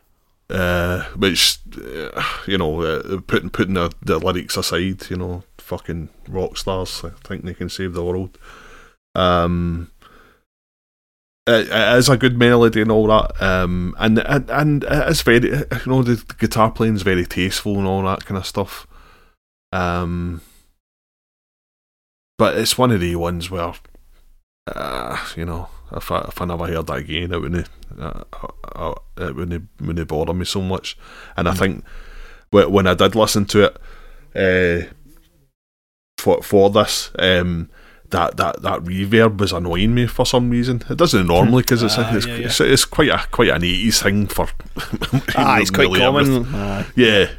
Uh, which, uh, you know, uh, putting putting the, the lyrics aside, you know, fucking rock stars. I think they can save the world. Um, it, it is a good melody and all that. Um, and and and it's very, you know, the, the guitar playing is very tasteful and all that kind of stuff. Um, but it's one of the ones where, uh, you know, if I if I never heard that again, it wouldn't uh, uh, it wouldn't wouldn't bother me so much. And I think wh- when I did listen to it, uh, for for this, um, that that that reverb was annoying me for some reason. It doesn't normally because it's, Ah, it's, yeah, yeah. it's it's quite a quite an eighties thing for. Ah, it's quite common. Aye. Yeah.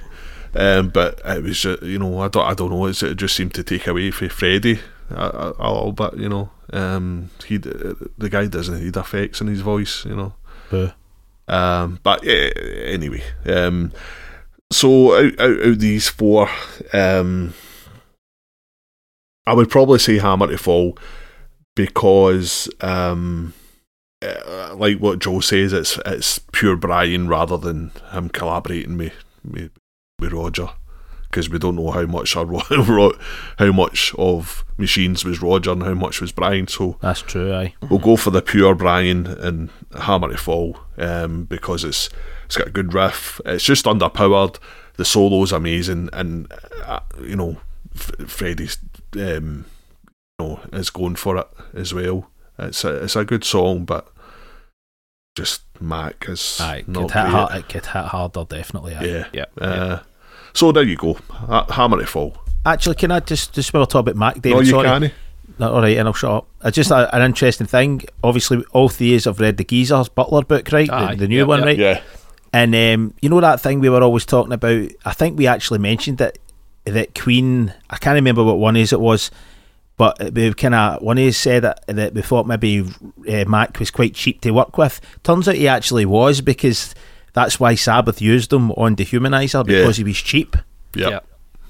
Um, but it was, just, you know, I don't, I don't know. It's, it just seemed to take away from Freddie a, a, a little bit, you know. Um, he, the guy doesn't need effects in his voice, you know. Boo. Um, but yeah, anyway, um, so out, out out these four, um, I would probably say Hammer to Fall because, um, uh, like what Joe says, it's it's pure Brian rather than him collaborating with with, with Roger. Because we don't know how much our, how much of Machines was Roger and how much was Brian. So That's true, aye. we'll go for the pure Brian and Hammer to Fall um, because it's it's got a good riff. It's just underpowered. The solo's amazing, and uh, you know F- Freddie's um, you know is going for it as well. It's a it's a good song, but just Mack is Aye, not could hit, great. hard, it could hit harder, definitely. Aye. Yeah. Yeah. Uh, so there you go. Ha- Hammer to Fall. Actually, can I just just while we talk about Mack, David? no, you sorry. can't. No, all right, and I'll shut up. It's just a, an interesting thing. Obviously, all three of us have read the Geezer's Butler book, right? Aye, the, the new yep, one, yep. right? Yeah. And um, you know that thing we were always talking about? I think we actually mentioned it that Queen. I can't remember what one is it was, but we kind of one is said that, that we thought maybe uh, Mack was quite cheap to work with. Turns out he actually was because that's why Sabbath used him on Dehumanizer because he was cheap. Yep. Yeah.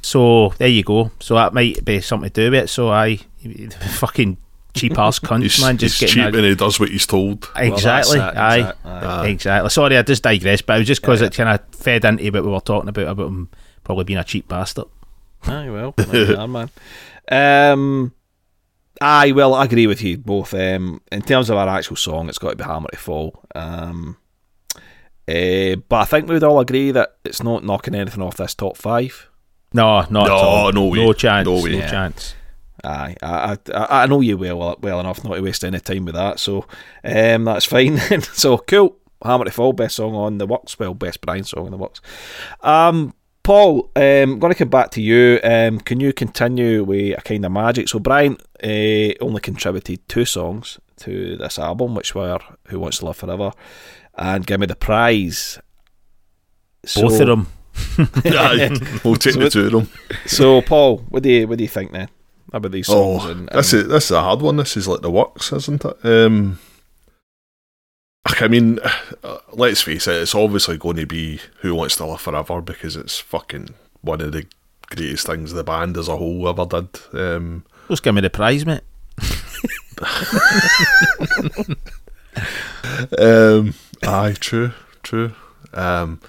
So there you go. So that might be something to do with it. So I fucking cheap ass cunt, He's, man, just he's cheap a- and he does what he's told. exactly. Well, that's it, aye. exact- aye. Aye. Exactly. Sorry, I just digressed, but it was just because Yeah, it kind of fed into what we were talking about about him probably being a cheap bastard. Aye, well, there you are, man. Um, aye, well, I agree with you both. Um, in terms of our actual song, it's got to be Hammer to Fall. Um, Uh, but I think we would all agree that it's not knocking anything off this top five. No, not at No, all. no way. No chance. No No. Yeah. chance. Aye, I, I, I know you well well enough not to waste any time with that, so um, that's fine. so cool. Hammer to Fall, best song on the works. Well, best Brian song on the works. Um, Paul, um, I'm going to come back to you. Um, can you continue with a kind of magic? So Brian uh, only contributed two songs to this album, which were "Who Wants to Live Forever" and "Give Me the Prize." Both of them. Aye, we'll take So the it- two of them. So, Paul, what do you what do you think then about these songs? Oh, and, this and- is this is a hard one. This is like the works, isn't it? Um, I mean, uh, let's face it. It's obviously going to be "Who Wants to Live Forever" because it's fucking one of the greatest things the band as a whole ever did. Um, Just give me the prize, mate. um, aye, true, true. Um,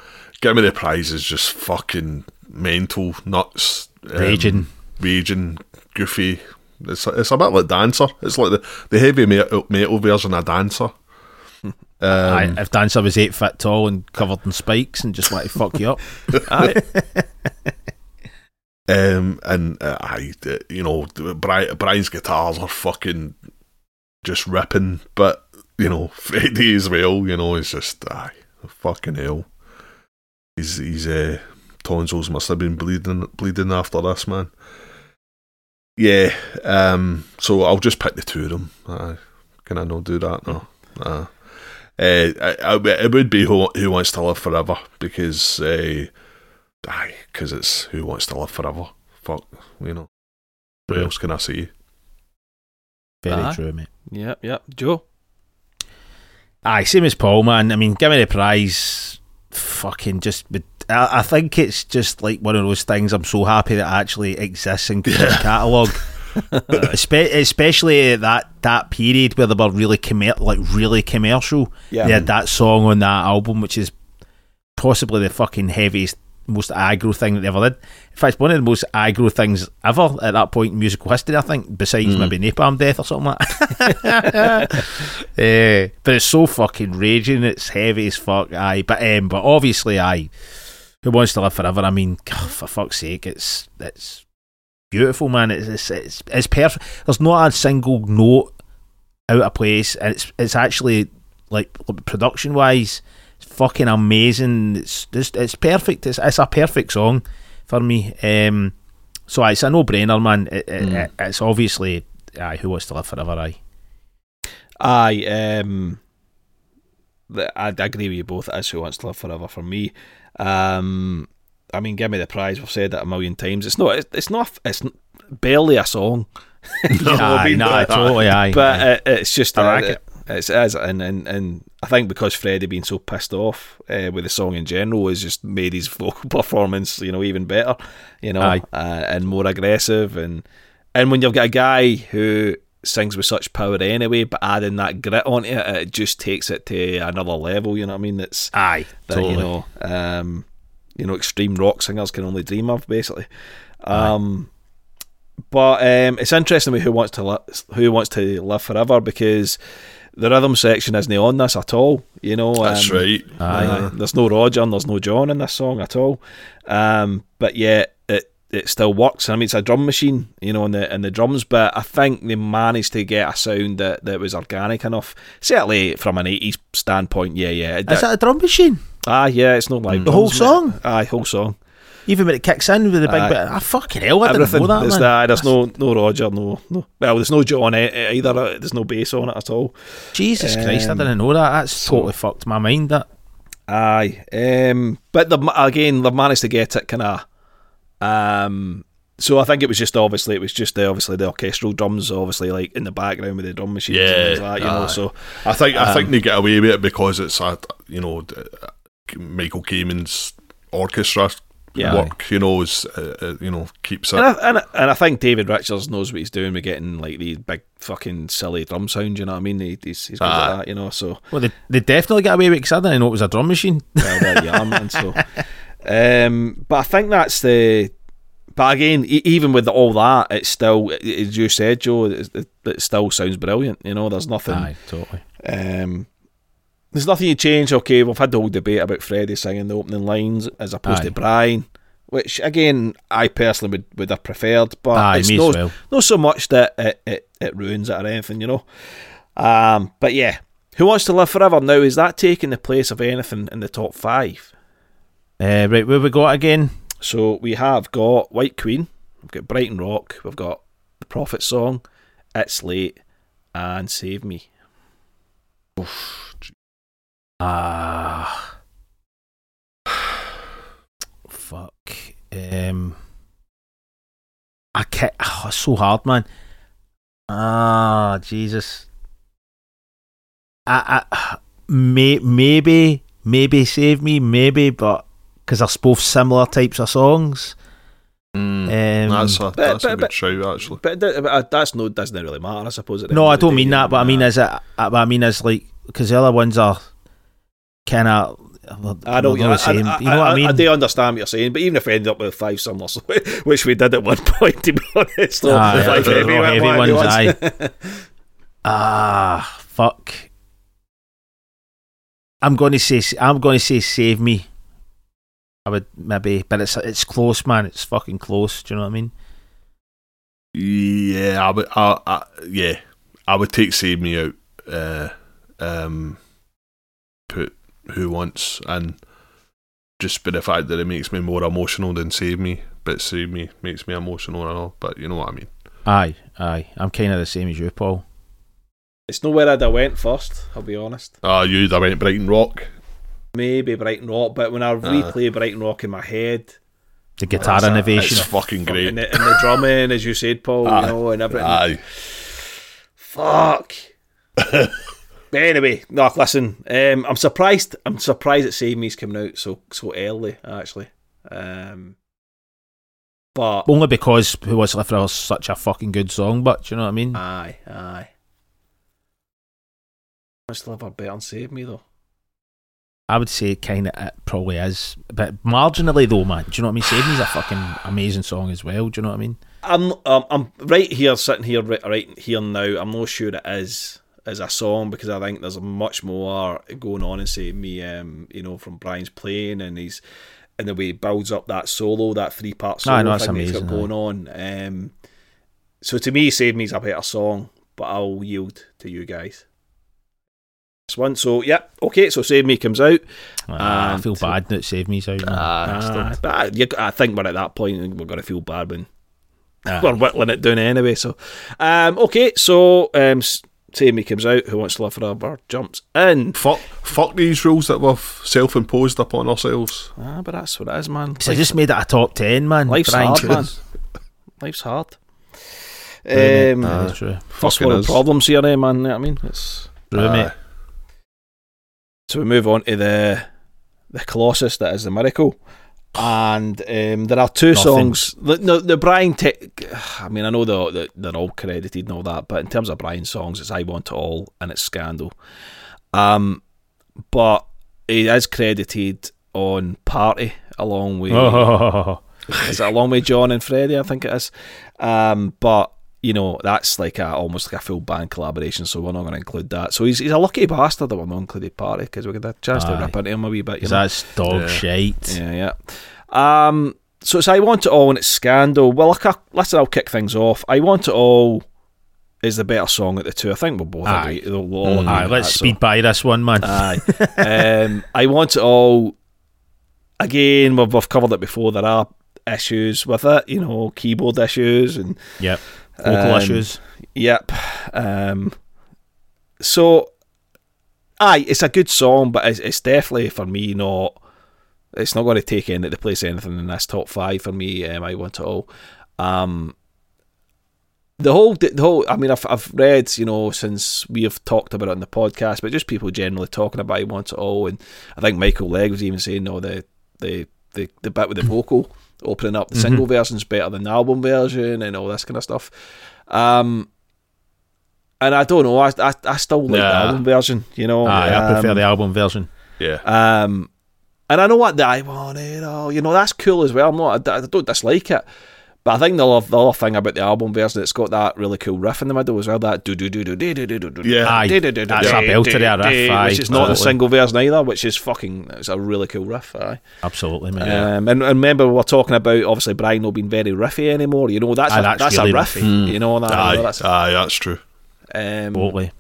Give me the prize is just fucking mental, nuts, um, Raging. raging, goofy. It's it's a bit like Dancer. It's like the, the heavy metal, metal version of Dancer. Um, Aye, if Dancer was eight foot tall and covered in spikes and just to fuck you up. Aye. Um, and uh, I, uh, you know, Brian, Brian's guitars are fucking just ripping, but you know, Freddie as well. You know, is just aye, fucking hell. He's he's uh, tonsils must have been bleeding bleeding after this man. Yeah. Um. So I'll just pick the two of them. Aye. Can I not do that? No. Uh, uh, I, I, it would be who, who wants to live forever because uh, Aye, because it's who wants to live forever. Fuck, you know. What else can I say? Very Aye. true, mate. yep, yep. Joe. Aye, same as Paul, man. I mean, give me the prize. Fucking just, but I, I think it's just like one of those things. I'm so happy that it actually exists in the catalogue. Espe- especially that that period where they were really commer- like really commercial. Yeah. They had that song on that album, which is possibly the fucking heaviest, most aggro thing that they ever did. In fact, one of the most aggro things ever at that point in musical history, I think, besides maybe Napalm Death or something like that. Eh, but it's so fucking raging, it's heavy as fuck, aye. But um, but obviously, aye. Who wants to live forever? I mean, for fuck's sake, it's it's beautiful, man. It's it's it's, it's perfect. There's not a single note out of place, and it's it's actually like production wise, it's fucking amazing. It's just it's perfect. It's it's a perfect song for me. Um, so it's a no brainer, man. It, Mm. it- it's obviously aye. Who wants to live forever? Aye. Aye, um, I, I agree with you both. Is Who Wants to Live Forever for me. Um, I mean, give me the prize. We've said that a million times. It's not. It's not. It's barely a song. You know what I aye, nah, But- totally aye. but aye. it, it's just I like it. It's, as and, and and I think because Freddie being so pissed off uh, with the song in general has just made his vocal performance, you know, even better, you know, uh, and more aggressive, and and when you've got a guy who sings with such power anyway, but adding that grit onto it, it just takes it to another level. You know what I mean? It's aye, that totally. you know, um, you know, extreme rock singers can only dream of, basically. Um, but um, it's interesting with who wants to li- who wants to live forever because the rhythm section isn't on this at all. You know, That's um, right. Uh, there's no Roger and there's no John in this song at all. Um, but yet it it still works. I mean, it's a drum machine, you know, in the in the drums. But I think they managed to get a sound that, that was organic enough. Certainly from an '80s standpoint, yeah, yeah. Is that a drum machine? Ah, yeah, it's not like The whole song? mate. Aye, whole song. Even when it kicks in with the big Aye. bit, ah, fucking hell, I Everything. didn't know that, there's, man. that- there's no no Roger, no no. Well, there's no John e- either. uh, There's no bass on it at all. Jesus Christ, I Um, didn't know that. That's so- totally fucked my mind. That Aye, um, but the, again, they've managed to get it kind of. Um, so I think it was just obviously it was just the, obviously the orchestral drums, obviously like in the background with the drum machines and Yeah, things like that, you know. aye. So I think I think Um, they get away with it because it's a you know d- Michael Kamen's orchestra Yeah. work. You know, is uh, uh, you know keeps it. and I, and, I, and I think David Richards knows what he's doing with getting like these big fucking silly drum sounds. You know what I mean? He, he's he's good Aye. at that, you know. So well, they, they definitely got away with it 'cause I didn't know it was a drum machine. well, there you are, man. So, um, but I think that's the. But again, e- even with all that, it's still, as you said, Joe, it, it, it still sounds brilliant. You know, there's nothing. Aye, totally. Um, there's nothing you change. Okay, we've had the whole debate about Freddie singing the opening lines as opposed Aye. to Brian, which again I personally would, would have preferred, but Aye, it's me no, well. not so much that it, it, it ruins it or anything, you know. Um, but yeah, Who Wants to Live Forever now is that taking the place of anything in the top five? Uh, right, where we got again? So we have got White Queen, we've got Brighton Rock, we've got the Prophet song, It's Late, and Save Me. Ah. Fuck. Um. I can't. Oh, it's so hard, man. Ah, Jesus. I, I, may, maybe, maybe save me, maybe, but because they're both similar types of songs. Mm, Um, that's a, that's a but- good but- shout, actually. But, but uh, that's no doesn't really matter, I suppose. at No, I don't mean that, but I mean, uh, is uh, But I mean, is like because the other ones are kind of. I don't. the same. I, you know what I mean? I do understand what you're saying, but even if we ended up with five similar, which we did at one point, to be honest, so Aye, the five heavy, heavy one- ones, ones. aye. Ah, fuck. I'm going to say. I'm going to say save me. I would maybe, but it's it's close, man. It's fucking close. Do you know what I mean? Yeah, I would. I, I, yeah, I would take Save Me out. Uh, um, put Who Wants and just by the fact that it makes me more emotional than Save Me, but Save Me makes me emotional and all. But you know what I mean. Aye, aye. I'm kind of the same as you, Paul. It's nowhere I'd have went first. I'll be honest. Ah, you. I went Brighton Rock. Maybe Brighton Rock, but when I replay Brighton Rock in my head, The guitar That's a- innovation. It's fucking great. and the, and the drumming, as you said, Paul, Aye. you know, and everything. Aye. Fuck. but anyway, no, listen. Um, I'm surprised. I'm surprised that Save Me's coming out so so early. Actually, um, but Only because Who Was Left is such a fucking good song, but do you know what I mean? aye, aye. Must love a better on Save Me though. I would say kind of it probably is, but marginally though, man. Do you know what I mean? Save Me's a fucking amazing song as well. Do you know what I mean? I'm um, I'm right here, sitting here, right, right here now. I'm not sure it is as a song because I think there's much more going on in Save Me. Um, you know, from Brian's playing and he's and the way he builds up that solo, that three part solo no, that's thing that he's got going on. Um, so to me, Save Me's a better song, but I'll yield to you guys. This one, so yeah, okay. So Save Me comes out. Ah, I feel bad that Save Me's out. Ah, but I, you, I think we're at that point we're going to feel bad when Aye. we're whittling it down anyway. So, um, okay, so um, s- Save Me comes out. Who wants to live forever? Jumps in. Fuck, fuck these rules that we've self-imposed upon ourselves. Ah, but that's what it is, man. So I just made it a top ten, man. life's Brian hard, man. Life's hard. True, mate. Um, That's true. first world is. problems here, eh, man. You know what I mean, it's True, Aye. mate. So we move on to the the Colossus that is the miracle, and um, there are two Nothing. songs. The, the, the Brian, te- I mean, I know they're, they're- all credited and all that, but in terms of Brian songs, it's "I Want It All" and it's "Scandal." Um, but he is credited on "Party" along with Oh, is it along with John and Freddie? I think it is. Um, but you know that's like a almost like a full band collaboration, so we're not going to include that. So he's he's a lucky bastard that we're not included party because we get a chance to Aye. rip into him a wee bit. You know? that's dog Yeah. shite. Yeah, yeah. Um, so it's I want it all and it's scandal. Well, look, I- listen, I'll kick things off. I want it all is the better song of the two. I think we'll both Aye. agree. We'll all agree Aye, let's that, so- speed by this one, man. Aye. um, I want it all. Again, we've, we've covered it before. There are issues with it, you know, keyboard issues and yep. Vocal um, issues. Yep. Um, so, aye, it's a good song, but it's, it's definitely for me not. It's not going to take any the place anything in this top five for me. Um, I want it all. Um, the whole, the whole. I mean, I've I've read, you know, since we have talked about it on the podcast, but just people generally talking about I want it all, and I think Michael Legg was even saying, no, the the the, the bit with the vocal opening up the single version's better than the album version and all this kind of stuff. Um, and I don't know, I I, I still like the album version, you know. Aye, I prefer Um, the album version. Yeah. um, and I know what the I want it all. You know that's cool as well. I'm not. I, I don't dislike it, But I think the other, the other thing about the album version, it's got that really cool riff in the middle as well. That do do do do do do do do. Yeah. Aye, that's a belter there, riff, aye, which is not the absolutely. single version either. Which is fucking. It's a really cool riff. Aye. Absolutely, mate. Um, and, and remember, we we're talking about obviously Brian not being very riffy anymore. You know, that's Aye, a, that's that's, really a riff. riffy. You know that. Aye, that's, aye, that's true. um, Totally.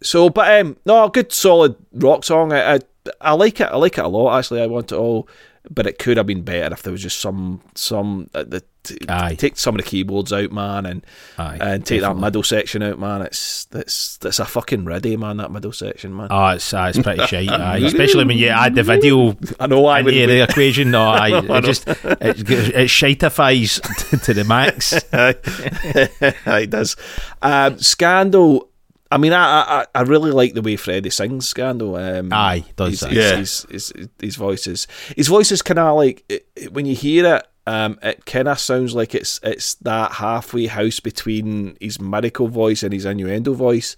so, but um, no, a good solid rock song. I, I I like it. I like it a lot. Actually, I want it all, but it could have been better if there was just some some uh, the t- Aye. take some of the keyboards out, man, and Aye, and take that middle section out, man. It's it's it's a fucking ready, man. That middle section, man. Oh, it's, uh, it's pretty shite, aye. especially when you add the video I know I into would. the equation. No, aye, it just it, it shitifies to, to the max. it does. Um, Scandal. I mean, I, I I really like the way Freddie sings Scandal. Um, Aye, does his, that. his, Yeah. his, his, his voice is his voice is kind of like it, it- when you hear it. Um, it kind of sounds like it's it's that halfway house between his miracle voice and his innuendo voice.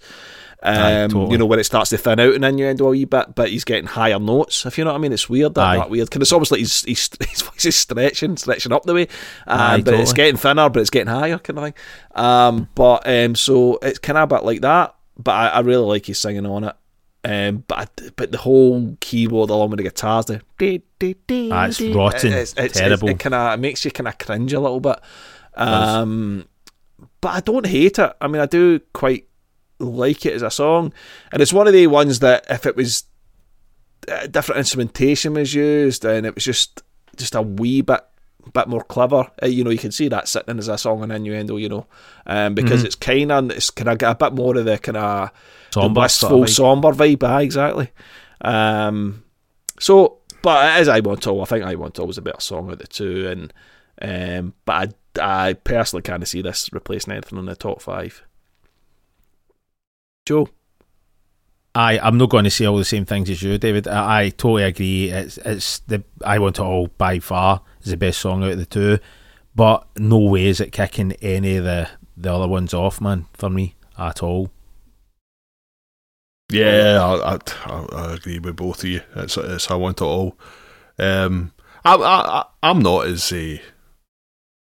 Um, Aye, totally. You know when it starts to thin out and innuendo a wee bit, but he's getting higher notes. If you know what I mean, it's weird. That, Aye. that weird because it's almost like his, his his voice is stretching, stretching up the way, um, Aye, but it's getting thinner, but it's getting higher, kind of thing. Um, but um, so it's kind of a bit like that. But I, I really like his singing on it. Um, but I, but the whole keyboard along with the guitars, the Ah, it's rotten, terrible. It, kind of it makes you kind of cringe a little bit. Um, but I don't hate it. I mean, I do quite like it as a song, and it's one of the ones that if it was uh, different instrumentation was used and it was just just a wee bit bit more clever. Uh, you know, you can see that sitting as a song on innuendo. You know, um, because it's kind of it's kind of got a bit more of the kind of Somber wistful, sort of somber vibe. Aye, exactly. Um, so, but as I Want To, I think I Want To was a better song of the two, and um, but I, I personally kind of see this replacing anything on the top five. Joe, I I'm not going to say all the same things as you, David. I, I totally agree. It's it's the I want it all by far is the best song out of the two, but no way is it kicking any of the the other ones off, man. For me at all. Yeah, I, I, I, agree with both of you. It's, it's I want it all. Um, I, I, I'm not as uh,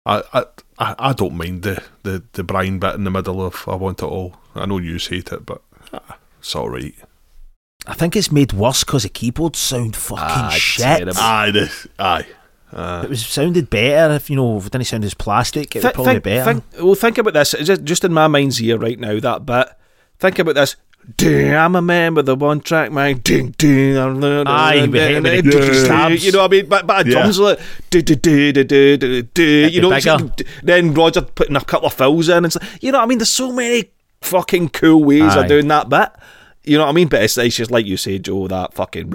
I, I, I I don't mind the, the, the Brian bit in the middle of I want it all. I know you hate it, but ah, it's all right. I think it's made worse because the keyboards sound fucking Ah, shit. terrible. Aye, the, aye. Uh, It was sounded better if you know if it didn't sound as plastic. It would probably think, be better. think, well, think about this. It's Just, in my mind's ear right now, that bit. Think about this. Ding, I'm a man with a one track mind. Ding, ding. Aye, with it Yeah. You know what I mean? But, but Yeah. drums like. Do, do, do, do, do, do, do, you know, bigger. then Roger putting a couple of fills in. And stuff. You know what I mean? There's so many fucking cool ways Aye. of doing that bit. You know what I mean? But it's, it's just like you say, Joe, that fucking.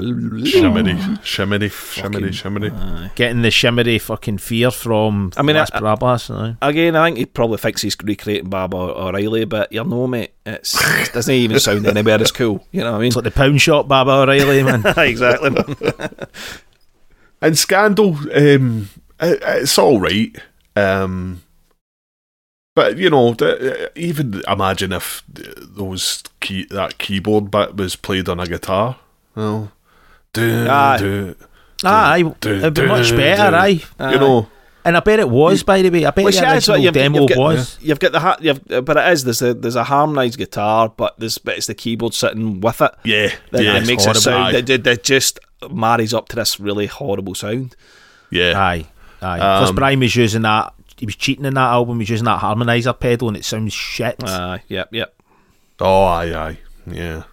shimmery, shimmery, shimmery, shimmery. Getting the shimmery fucking fear from I mean, Las I- Brabas. aye. Again, I think he probably thinks he's recreating Bob O- O'Riley, but you know, mate, it's, it doesn't even sound anywhere as cool. You know what I mean? It's like the pound shop Baba O'Riley, man. exactly. And Scandal, um, it, it's all right. Um, but you know, even imagine if those key that keyboard bit was played on a guitar. Well, do, Aye. do, aye, do, it'd be much better, aye. you know, And I bet it was, by the way. I bet Which the is what original you've, demo you've got, was. You've got the ha- you've, but it is there's a there's a harmonised guitar, but there's but it's the keyboard sitting with it yeah, that yeah, it makes it sound Aye. that, that, that just marries up to this really horrible sound. yeah. Aye, aye. Plus, Um, Brian was using that. He was cheating in that album. He was using that harmonizer pedal, and it sounds shit. Aye, yep, yep. Oh, aye, aye, yeah,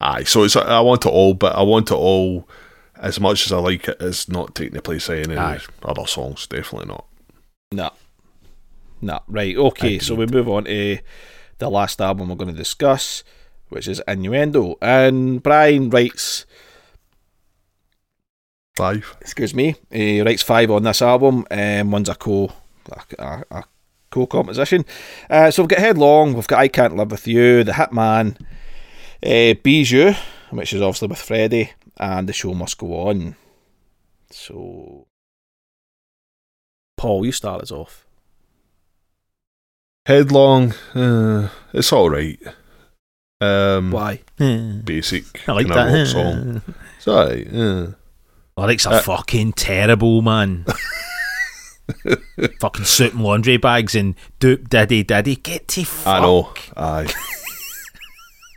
aye. So it's I want it all, but I want it all as much as I like it. it. Is not taking the place of any Aye. other songs. Definitely not. No. No. Right, okay, so we move on to the last album we're going to discuss, which is Innuendo. And Brian writes Five. excuse me, he writes five on this album, and one's a co a, a, a co composition. Uh, so we've got Headlong, we've got I Can't Live With You, The Hitman, uh, Bijou, which is obviously with Freddie, and The Show Must Go On. So, Paul, you start us off. Headlong. Uh, it's all right. Um, Why? basic I like that. rock song. It's alright. Yeah. Lyric's are Uh, fucking terrible, man. fucking soup and laundry bags and doop diddy diddy. Get to fuck. I know. Aye.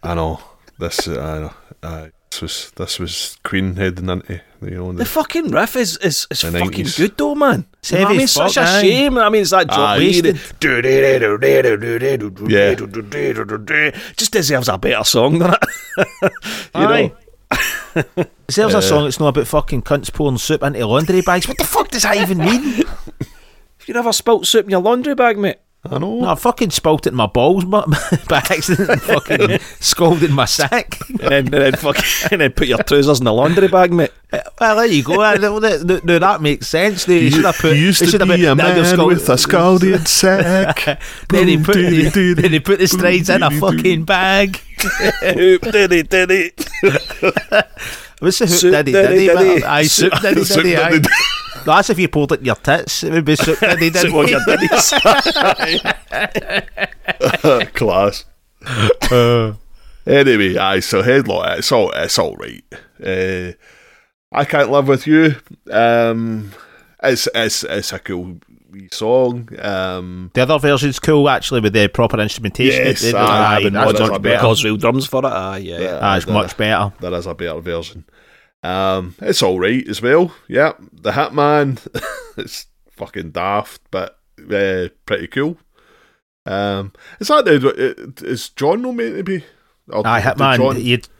I know. This. Uh, I know. Aye. This was this was Queen heading into you know The the, fucking riff is is, is fucking 90s. good though, man. It's You know I mean, such a shame. I mean, it's that drop Yeah. Just deserves a better song than it. you Aye. know, There's a uh, song that's not about fucking cunts pouring soup into laundry bags. What the fuck does that even mean? Have you ever spilt soup in your laundry bag, mate? I know. No, I fucking spilt it in my balls but by accident and fucking scalded my sack. And then, and then fucking, and then put your trousers in the laundry bag, mate. Well, there you go. Uh, no, no, no, that makes sense. They should have put. he used to should have be put- a man scald- with a scalded sack. Then he put the, then he put the strides in a fucking bag. Hoop diddy diddy. What's the hoop Soup diddy diddy diddy? diddy. Aye, soup diddy Soup diddy. aye. diddy No, That's if you pulled it in your tits. It would be soup diddy Soup on your diddies. Class. Anyway, aye. So headlong. It's all. It's all right. Uh, I can't live with you. Um, it's it's it's a cool wee song. Um, The other version's cool actually with the proper instrumentation. Yes, It- it- aye, aye, that's not much better. Because real drums for it. Ah, yeah. yeah. Ah, it's the- much better. There is a better version. Um, it's all right as well. Yeah, the Hitman. it's fucking daft, but uh, pretty cool. Um, is that the, is John no meant to be? Or Aye, did Hitman. John-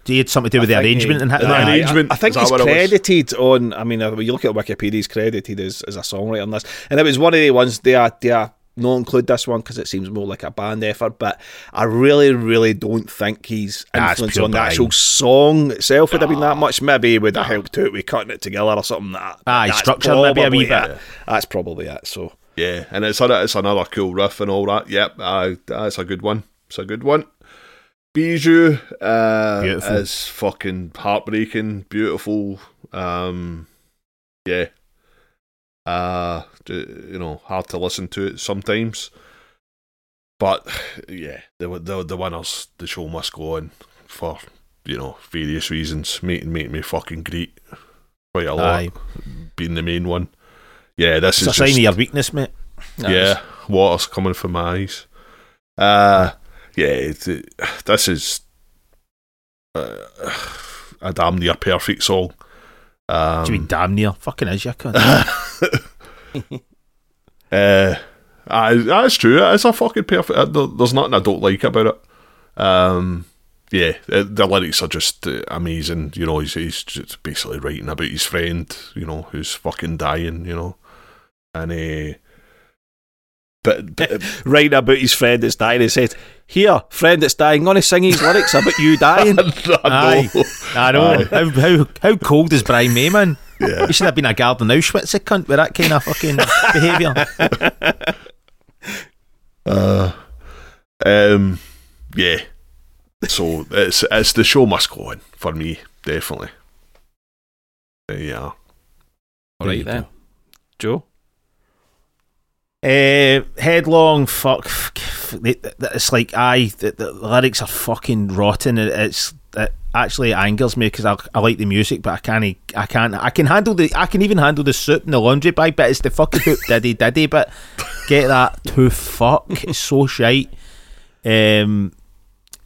He had, something to do with the I think arrangement he- and the Hitman. Arrangement, I, I think he's what was? credited on. I mean, uh, when you look at Wikipedia, he's credited as, as a songwriter on this, and it was one of the ones they are they are not include this one because it seems more like a band effort. But I really, really don't think he's Nah, it's influence pure on the Brian. actual song itself would have been that much. Maybe he would have helped to it with cutting it together or something. That Aye, that's structure maybe a wee probably bit. it. That's probably it. So Yeah, and it's a, it's another cool riff and all that. Yep, uh, that's a good one. It's a good one. Bijou uh, Beautiful. is fucking heartbreaking, beautiful. Um, yeah, uh, you know, hard to listen to it sometimes, but yeah, the the the winners, the show must go on for you know various reasons. Make make me fucking great quite a lot, Aye. being the main one. Yeah, this It's a is sign just, of your weakness, mate. yeah, water's coming from my eyes. Uh, yeah, it, it- this is uh, a damn near perfect song. Do you mean Um, damn near? Fucking is, you cunt. uh, aye, that's true. It's a fucking perfect. uh, There's nothing I don't like about it. Um, yeah, uh, the lyrics are just uh, amazing. You know, he's, he's just basically writing about his friend, you know, who's fucking dying, you know. And uh, but, but writing about his friend that's dying, he said, "Here, friend that's dying, I'm gonna sing his lyrics about you dying." I know. I know. How, how, how cold is Brian May, man? Yeah. He should have been a guard in Auschwitz, a cunt, with that kind of fucking behaviour. Uh, um, yeah. So it's it's the show must go on for me, definitely. Yeah. All There you right then, Joe. Uh, headlong, fuck. It's like, aye, the, the lyrics are fucking rotten. It, it's it actually angers me because I, I like the music, but I can't, I can't, I can handle the, I can even handle the soup in the laundry bag, but it's the fucking hoop diddy diddy. But get that to fuck. It's so shite. Um,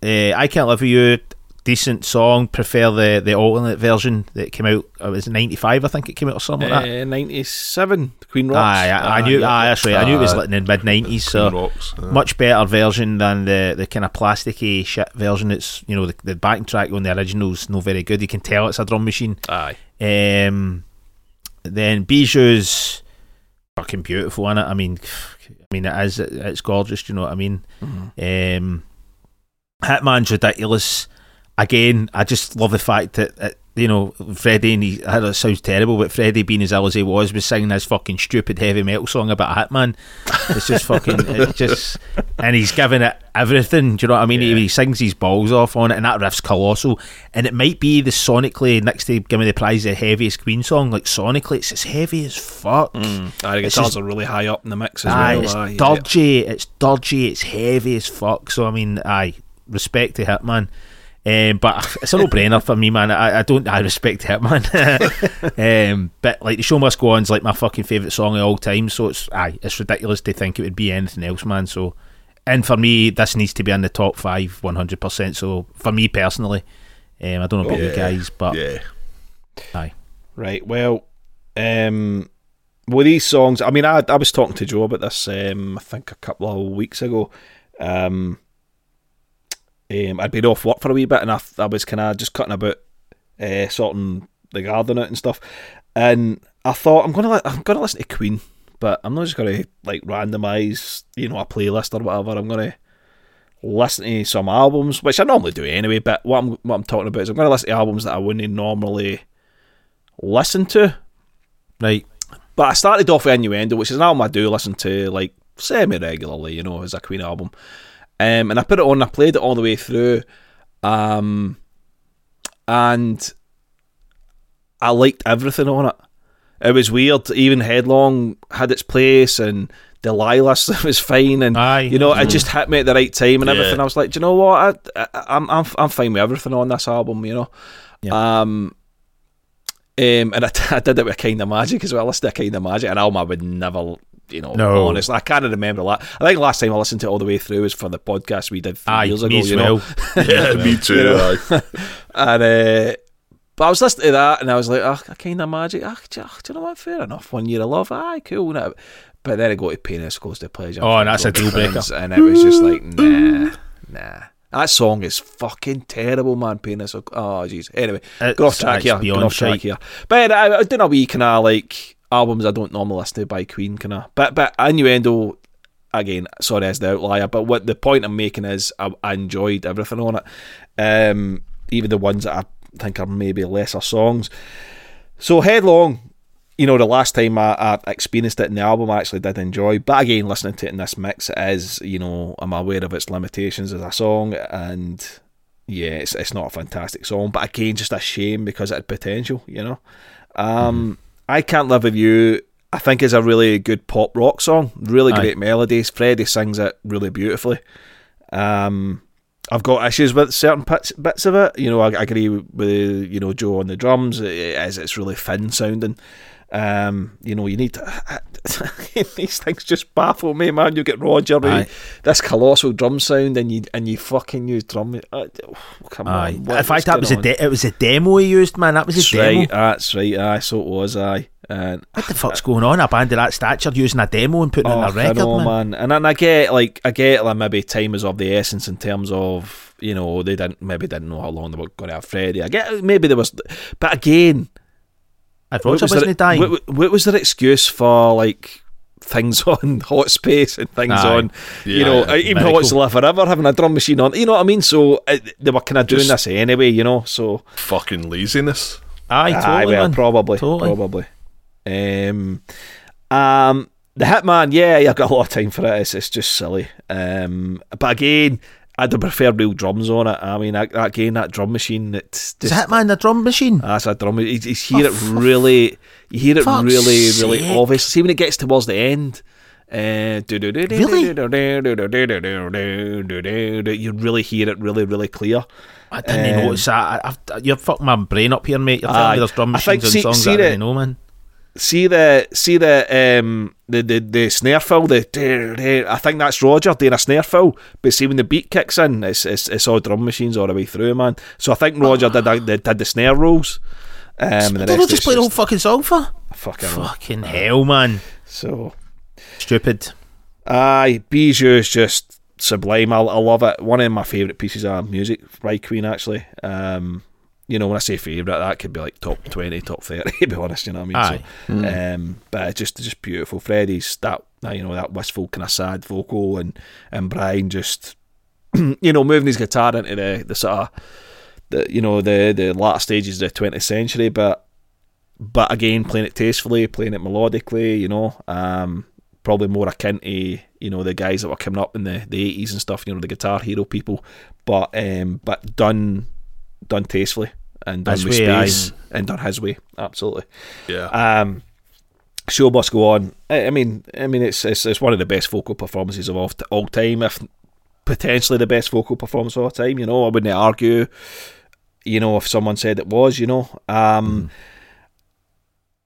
uh, I can't live with you. Decent song. Prefer the the alternate version that came out. It was ninety five, I think it came out or something like that. Uh, Ninety-seven, Queen Rocks. Aye, I, I knew. yeah. Aye, that's right. I knew it was Aye. like in the mid nineties. So Rocks. uh, much better version than the the kind of plasticky shit version. It's you know the, the backing track on the original's no very good. You can tell it's a drum machine. Aye. Um, then Bijou's fucking beautiful, is it? I mean, I mean it is. It's gorgeous. Do you know what I mean? Um, Hitman's ridiculous. Again, I just love the fact that, that you know Freddie. And he, I know it sounds terrible, but Freddie, being as ill as he was, was singing this fucking stupid heavy metal song about a hitman. It's just fucking. It's just, and he's giving it everything. Do you know what I mean? He, he sings his balls off on it, and that riff's colossal. And it might be the sonically next to give me the prize the heaviest Queen song. Like sonically, it's as heavy as fuck. Mm. Aye, the It's guitars just- are really high up in the mix as Aye, well. it's aye, yeah. dodgy. It's dodgy. It's heavy as fuck. So I mean, aye, respect to Hitman. Um, but it's a no-brainer for me, man. I, I don't. I respect Hitman. um, but like the show must go on is like my fucking favorite song of all time. So it's aye, it's ridiculous to think it would be anything else, man. So, and for me, this needs to be in the top five, one hundred percent. So for me personally, um, I don't know about you guys, but Yeah. aye, Right. Well, um, with these songs, I mean, I, I was talking to Joe about this. Um, I think a couple of weeks ago. Um, um, I'd been off work for a wee bit, and I, I was kind of just cutting about, uh, sorting the garden out and stuff. And I thought I'm gonna li- I'm gonna listen to Queen, but I'm not just gonna like randomize, you know, a playlist or whatever. I'm gonna listen to some albums, which I normally do anyway. But what I'm what I'm talking about is I'm gonna listen to albums that I wouldn't normally listen to. right, But I started off with Innuendo, which is an album I do listen to like semi regularly, you know, as a Queen album. Um, and I put it on, I played it all the way through. Um, and I liked everything on it. It was weird. Even Headlong had its place, and Delilah was fine, and Aye. you know, it just hit me at the right time and Yeah. everything. I was like, do you know what? I, I, I'm I'm I'm fine with everything on this album, you know. Yeah. Um, um, and I, I did it with a Kind of Magic as well. I listened to Kind of Magic, an album I would never, you know, No. honestly, I can't remember that. I think last time I listened to it all the way through was for the podcast we did three aye, years ago, me you well. know. Yeah, me too. You know. And uh, but I was listening to that, and I was like, "Ah, oh, kind of magic. Ah, do, you- do you know what? Fair enough. One year of love. Aye, cool. Now, but then I go to Penis Close to Pleasure. Oh, and that's a deal breaker. And it was just like, nah, nah. That song is fucking terrible, man. Penis. Oh, jeez. Anyway, It's- go off track it's here. Go beyond off track here. But I, I did a wee kind of like albums I don't normally listen to by Queen, kind of. But but Innuendo. Again, sorry as the outlier, but what the point I'm making is I, I enjoyed everything on it, um, even the ones that I think are maybe lesser songs. So headlong, you know, the last time I, I experienced it in the album, I actually did enjoy. But again, listening to it in this mix, is, you know, I'm aware of its limitations as a song, and yeah, it's it's not a fantastic song. But again, just a shame because it had potential, you know. Um, I can't live with you. I think is a really good pop rock song. Really Aye. great melodies. Freddie sings it really beautifully. Um, I've got issues with certain bits, bits of it. You know, I, I agree with you know Joe on the drums. It is it's really thin sounding. Um, you know, you need to, these things just baffle me, man. You get Roger Aye. this colossal drum sound, and you and you fucking use drum. Uh, oh, come Aye. on, In fact, that was a de- it was a demo he used, man. That was a That's demo. right. That's right. Aye, so it was. Aye, and What the fuck's going on? A band of that stature using a demo and putting it Oh, on a record, know, man. man. And, and I get like I get like maybe time is of the essence in terms of you know they didn't maybe didn't know how long they were going to have Freddie. I get maybe there was, but again, What was, wasn't their, dying, what, what was their excuse for like things on Hot Space and things Aye. on, you Yeah, know, yeah. even Miracle. Hot's Live Forever having a drum machine on, you know what I mean? So uh, they were kind of doing Just- this anyway, you know. So Fucking laziness. aye, Aye, well, man. probably, Totally. probably. Um, um, the Hitman, yeah, I got a lot of time for it. It's, it's just silly. Um, but again, I'd prefer real drums on it. I mean, I, again, that drum machine, it's Is just Hitman the drum machine? that's a drum. You, you hear Oh, it really, you hear it really, really sake. obvious. See when it gets towards the end. Uh, you really hear it really, really clear. I didn't um, notice that. I, I've, you're fucking my brain up here, mate. You're telling Aye. me there's drum I think machines see- on songs see that I didn't know, man. See the see the um the the, the snare fill the I think that's Roger doing a snare fill but see when the beat kicks in it's it's, it's all drum machines all the way through man so I think Roger did a, did the snare rolls um and the Did I just play the whole fucking song for? fucking hell. Fucking hell, man. so Stupid. aye Bijou is just sublime I, I love it one of my favourite pieces of music by Queen actually um you know when I say favourite that could be like top 20 top 30 to be honest you know what I mean so, Aye. Um, but it's just just beautiful. Freddie's that you know that wistful kind of sad vocal and and Brian just you know moving his guitar into the the sort of the you know the the latter stages of the 20th century, but but again playing it tastefully, playing it melodically. You know, um, probably more akin to you know the guys that were coming up in the the 80s and stuff. You know the Guitar Hero people, but um, but done done tastefully and done His with way, aye. space and done his way. Absolutely. Yeah. Um, show must go on. I, I mean, I mean, it's, it's it's one of the best vocal performances of all, all time, if potentially the best vocal performance of all time. You know, I wouldn't argue. You know, if someone said it was, you know, um,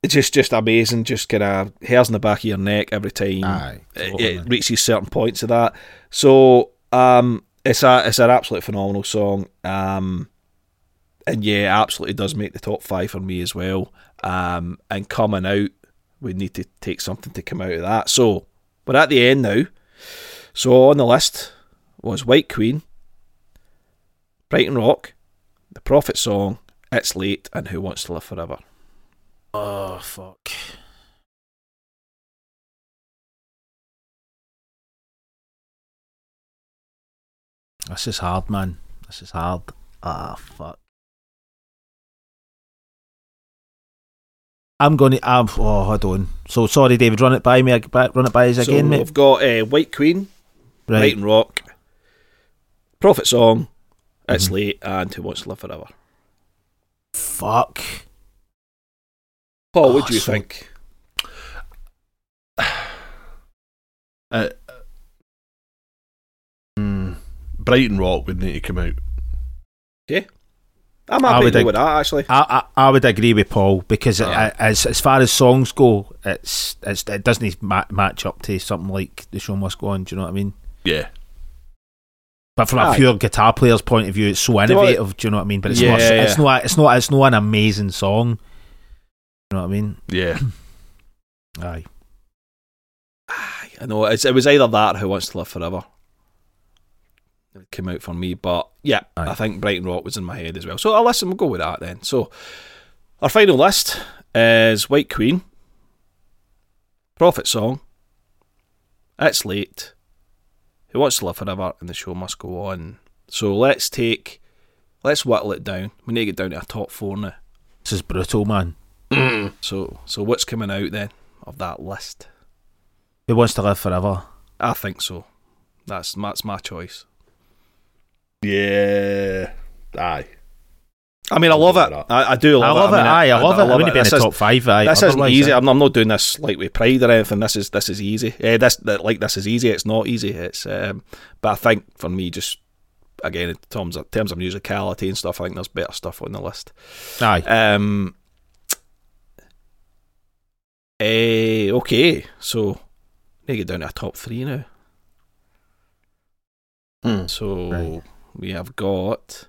it's just just amazing. Just kind of hairs in the back of your neck every time Aye, it, totally, it man. reaches certain points of that. So um, it's a it's an absolutely phenomenal song. Um, and yeah, absolutely does make the top five for me as well. Um, and coming out, we need to take something to come out of that. So we're at the end now. So on the list was White Queen, Brighton Rock, The Prophet Song, It's Late, and Who Wants to Live Forever. Oh fuck. This is hard, man. This is hard. Ah, fuck. I'm gonna. Um, oh, hold on. So sorry, David. Run it by me. Run it by us again, so mate. we've got uh, White Queen, Right. Brighton Rock, Prophet Song, It's Mhm. Late, and Who Wants to Live Forever. Fuck. Paul, Oh, what do you so- think? Uh, mm, Brighton Rock would need to come out. I'm happy to would go ag- with that, actually. I, I I would agree with Paul because it, as as far as songs go, it's, it's it doesn't ma- match up to something like the show must go on. Do you know what I mean? Yeah. But from a Aye. pure guitar player's point of view, it's so you know what- innovative. Do you know what I mean? But it's not. Yeah, It's not. It's not. It's not an amazing song. You know what I mean? Yeah. Aye. I know it's, it was either that or Who Wants to Live Forever. Came out for me, but yeah, Aye. I think Brighton Rock was in my head as well. So I'll listen, we'll go with that then. So our final list is White Queen, Prophet Song, It's Late, Who Wants to Live Forever, and The Show Must Go On. So let's take, let's whittle it down. We need to get down to a top four now. This is brutal, man. So, so what's coming out then of that list? Who wants to live forever? I think so. That's that's my choice. Yeah. Aye. I mean, I love it. I, I do love I it. love it. mean, Aye, I love it. I wouldn't be in the top five. Aye, This isn't easy. I'm, I'm not doing this like with pride or anything. This is this is easy. Eh, this like this is easy. It's not easy. It's um, but I think for me, just again in terms of terms of musicality and stuff, I think there's better stuff on the list. Aye. Um. Eh, okay, so need to get down to a top three now. Hmm. So Right. We have got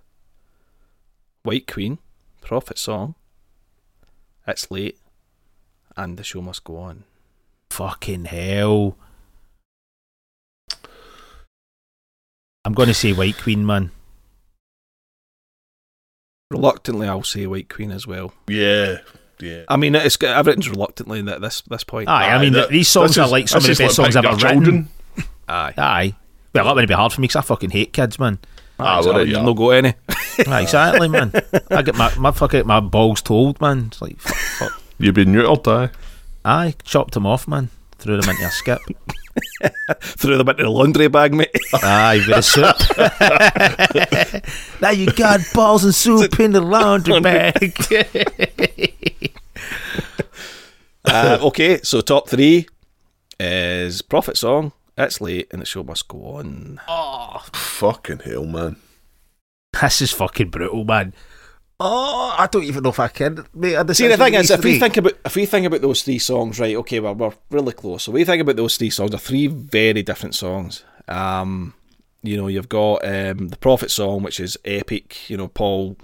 White Queen, Prophet Song, It's Late, and The Show Must Go On. Fucking hell. I'm going to say White Queen, man. Reluctantly, I'll say White Queen as well. Yeah. Yeah. I mean, it's everything's reluctantly at this this point. Aye, I mean, that- these songs are is- like some of the best is songs like ever written. Aye, Aye. Well, that wouldn't be hard for me because I fucking hate kids, man. Ah, well, you've yeah. no go any. Aye, exactly, man. I get my, my fucking my balls told, man. It's like, fuck, fuck. You've been neutered, aye. Aye, chopped them off, man. Threw them into a skip. Threw them into the laundry bag, mate. Aye, with a soup. now you got balls and soup in the laundry bag. uh, okay, so top three is Prophet Song, It's Late, and The Show Must Go On. oh, Fucking hell, man. this is fucking brutal, man. Oh, I don't even know if I can. Mate, a See, the thing is, these if we think about if we think about those three songs, right? Okay, well, we're really close. So we think about those three songs. They're three very different songs. Um, you know, you've got um, the Prophet song, which is epic. You know, Paul,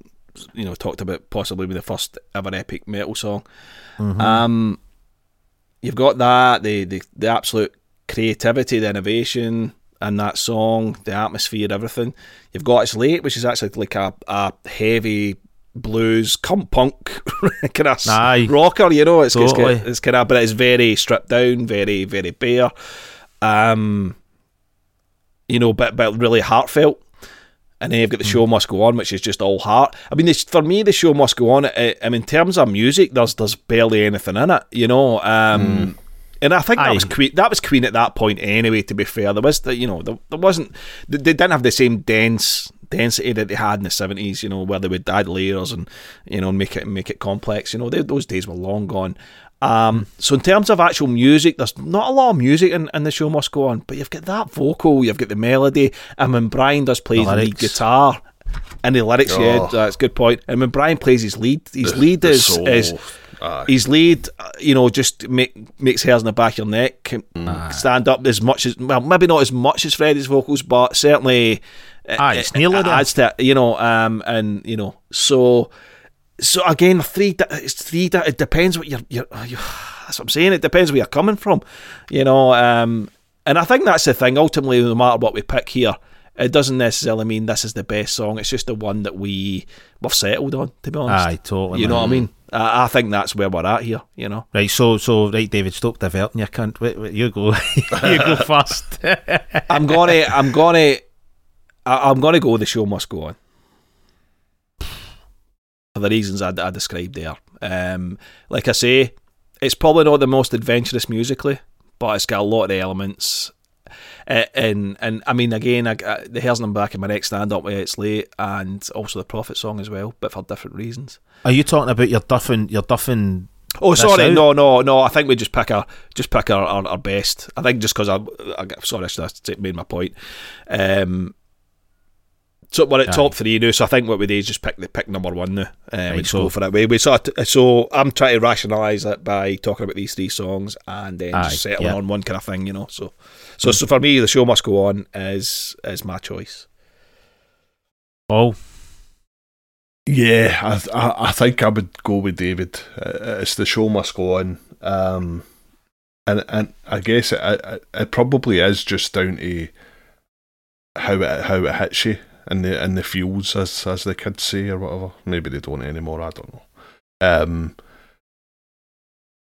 you know, talked about possibly being the first ever epic metal song. Mhm. Um, you've got that the, the the absolute creativity, the innovation, and that song, the atmosphere, everything. You've got it's late, which is actually like a, a heavy blues, come punk kind of Aye. rocker. You know, it's it's, Totally. it's kind of, but it's very stripped down, very very bare. Um, you know, but but really heartfelt. And then you've got the show must go on, which is just all heart. I mean, this, for me, the show must go on. I, I mean, in terms of music, there's there's barely anything in it, you know. Um, And I think that was Queen. That was Queen at that point, anyway. To be fair, there was the, you know, there, there wasn't. They, they didn't have the same dense density that they had in the seventies. You know, where they would add layers and you know make it make it complex. You know, they, those days were long gone. Um, so in terms of actual music, there's not a lot of music in, in the show must go on, but you've got that vocal, you've got the melody, and when Brian does play the lead guitar and the lyrics, yeah, Oh. that's a good point. And when Brian plays his lead, his lead is is Aye. his lead, uh, you know, just make, makes hairs in the back of your neck can stand up as much as well, maybe not as much as Freddie's vocals, but certainly. uh, Aye, it's nearly it adds to you know, um, and you know, so so again, three. It's three. It depends what you're. you're, you that's what I'm saying. It depends where you're coming from, you know. Um, and I think that's the thing. Ultimately, no matter what we pick here, it doesn't necessarily mean this is the best song. It's just the one that we we've settled on. To be honest, Aye, totally. you know man. what I mean. I, I think that's where we're at here. You know. Right, so so right, David, stop diverting your cunt. Wait, wait, you go, you go first. I'm gonna. I'm gonna. I, I'm gonna go. The show must go on. For the reasons I, I described there. Um, like I say, it's probably not the most adventurous musically, but it's got a lot of elements. Uh, and and I mean, again, I, I, the hairs on the back of my neck stand up where it's late, and also the Prophet song as well, but for different reasons. Are you talking about your duffing, your duffing? Oh, sorry, out. no, no, no. I think we just pick our just pick our, our, our best. I think just because I, I, sorry, I should have made my point. Um, so we're at Aye. top three now. So I think what we do is just pick the pick number one now. Um, we just so- go for it. We, we sort of, so I'm trying to rationalise it by talking about these three songs and then Aye, just settling yeah. on one kind of thing, you know. So, so, so for me, the show must go on is is my choice. Oh, Yeah, I, I I think I would go with David. Uh, It's the show must go on, um, and and I guess it, it it probably is just down to how it how it hits you and the and the feels as as the kids say or whatever. Maybe they don't anymore. I don't know. Um,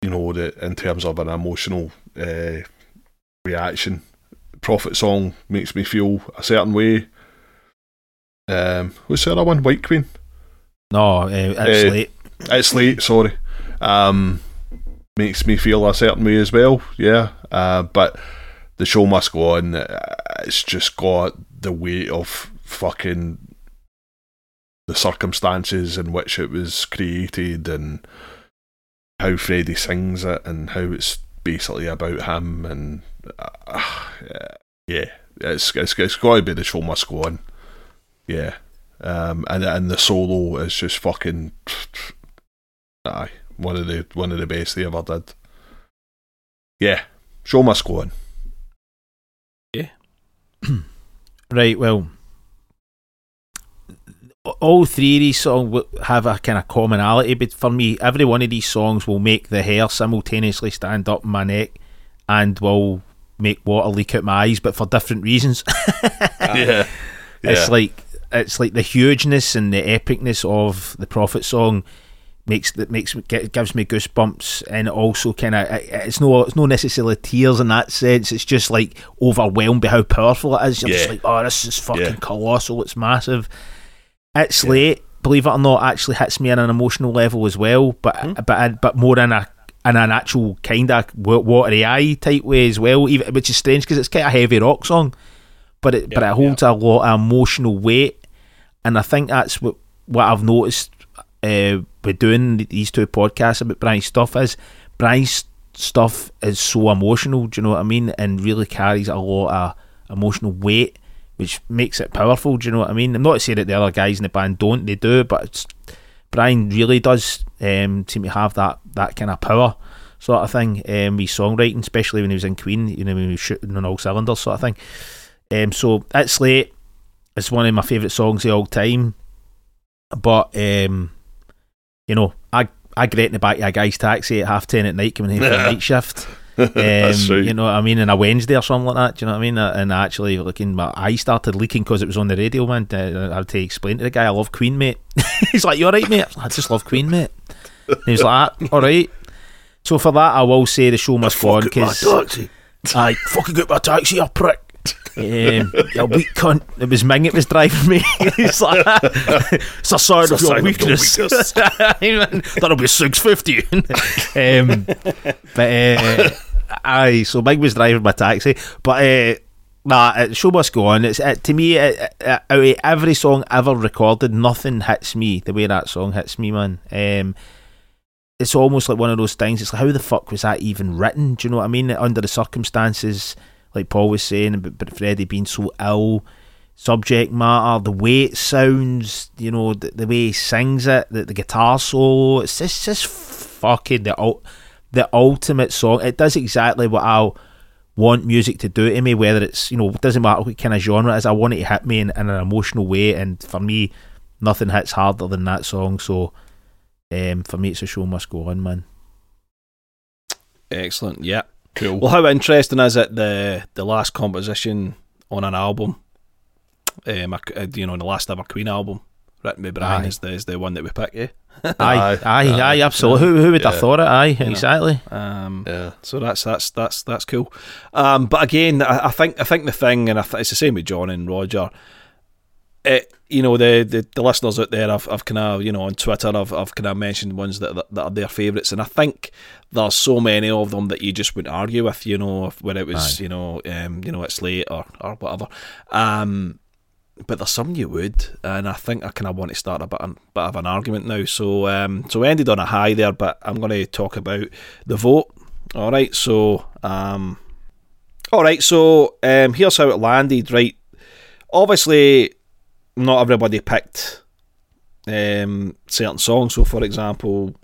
you know that in terms of an emotional uh, reaction, Prophet song makes me feel a certain way. Um, what's the other one? White Queen. no, uh, it's Eh, late. It's late, sorry. Um, makes me feel a certain way as well, yeah. Uh, but the show must go on. Uh, It's just got the weight of fucking the circumstances in which it was created and how Freddie sings it and how it's basically about him and uh, yeah, it's it's, it's got to be the show must go on. Yeah. Um, and and the solo is just fucking aye one of the one of the best they ever did. Yeah, show must go on. Yeah. right, well, all three of these songs have a kind of commonality, but for me, every one of these songs will make the hair simultaneously stand up my neck and will make water leak out my eyes, but for different reasons. yeah, It's like it's like the hugeness and the epicness of the Prophet song makes that makes me gives me goosebumps, and it also kind of it's no it's no necessarily tears in that sense. It's just like overwhelmed by how powerful it is. You're just Yeah. like, oh, this is fucking Yeah. colossal. It's massive. It's late, believe it or not, actually hits me on an emotional level as well, but Hmm. but but more in a in an actual kind of watery eye type way as well, even which is strange because it's kind of a heavy rock song, but it but it holds a lot of emotional weight, and I think that's what what I've noticed uh, with doing these two podcasts about Brian's stuff is Brian's stuff is so emotional. Do you know what I mean? And really carries a lot of emotional weight, which makes it powerful. Do you know what I mean? I'm not saying that the other guys in the band don't; they do, but it's, Brian really does um, seem to have that that kind of power sort of thing. Um, with songwriting, especially when he was in Queen, you know, when he was shooting on all cylinders, sort of thing. Um, so it's late. It's one of my favourite songs of all time. But um, you know, I I get in the back of a guy's taxi at half ten at night coming home for a night shift. Um, That's right. You know what I mean? On a Wednesday or something like that. Do you know what I mean? Uh, And actually, looking, my eye started leaking because it was on the radio, man. Uh, I had to explain to the guy, I love Queen, mate. He's like, You alright, mate? I was like, I just love Queen, mate. And he was like, "Ah, Alright. So for that, I will say the show must go on because I fucking get my taxi, you prick. Um, you weak cunt. It was Ming it was driving me. He's like, it's a sign of a your sign of weakness. weakness. That'll be six fifty. um, but uh, aye, so Ming was driving my taxi, but. Uh, Nah, uh, show must go on. It's uh, to me, uh, out every song ever recorded, nothing hits me the way that song hits me, man. Um, it's almost like one of those things. It's like how the fuck was that even written? Do you know what I mean? Under the circumstances, like Paul was saying, but, but Freddie being so ill, subject matter, the way it sounds, you know, the, the way he sings it, the, the guitar solo, it's just, just fucking the ul- the ultimate song. It does exactly what I want music to do to me, whether it's you know, it doesn't matter what kind of genre it is. I want it to hit me in, in an emotional way, and for me, nothing hits harder than that song. So, um, for me, it's a show must go on, man. Excellent. Yeah. Cool. Well, how interesting is it the the last composition on an album? Um, a- you know, in the last ever Queen album, written by Brian, Aye. is the is the one that we pick. Yeah. Aye, Aye, aye, aye, aye. absolutely. Who, who would have thought it? Aye, know. exactly. Um, yeah. So that's that's that's that's cool. Um, but again, I, I think I think the thing, and I th- it's the same with John and Roger. It, you know, the, the, the listeners out there, I've, I've kind of, you know, on Twitter, I've, I've kind of mentioned ones that, that that are their favourites, and I think there's so many of them that you just wouldn't argue with, you know, if, when it was, Aye. you know, um, you know, it's late or or whatever. Um, but there's some you would, and I think I kind of want to start a bit, bit of an argument now. So, um, so we ended on a high there, but I'm going to talk about the vote. All right, so, um, all right, so um, here's how it landed. Right, obviously, not everybody picked um, certain songs. So, for example,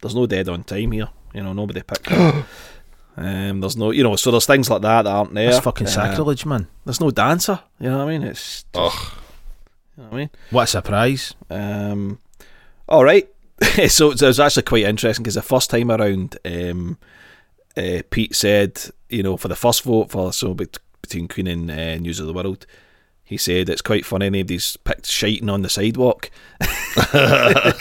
there's no dead on time here. You know, nobody picked. it. Um, there's no, you know, so there's things like that that aren't there. That's fucking Um, sacrilege, man. there's no dancer. You know what I mean? It's Ugh. you know what I mean. What a surprise. Um, all right. so, so it was actually quite interesting because the first time around, um, uh, Pete said, you know, for the first vote for so between Queen and uh, News of the World, he said it's quite funny nobody's picked shiting on the sidewalk. 'Cause, uh,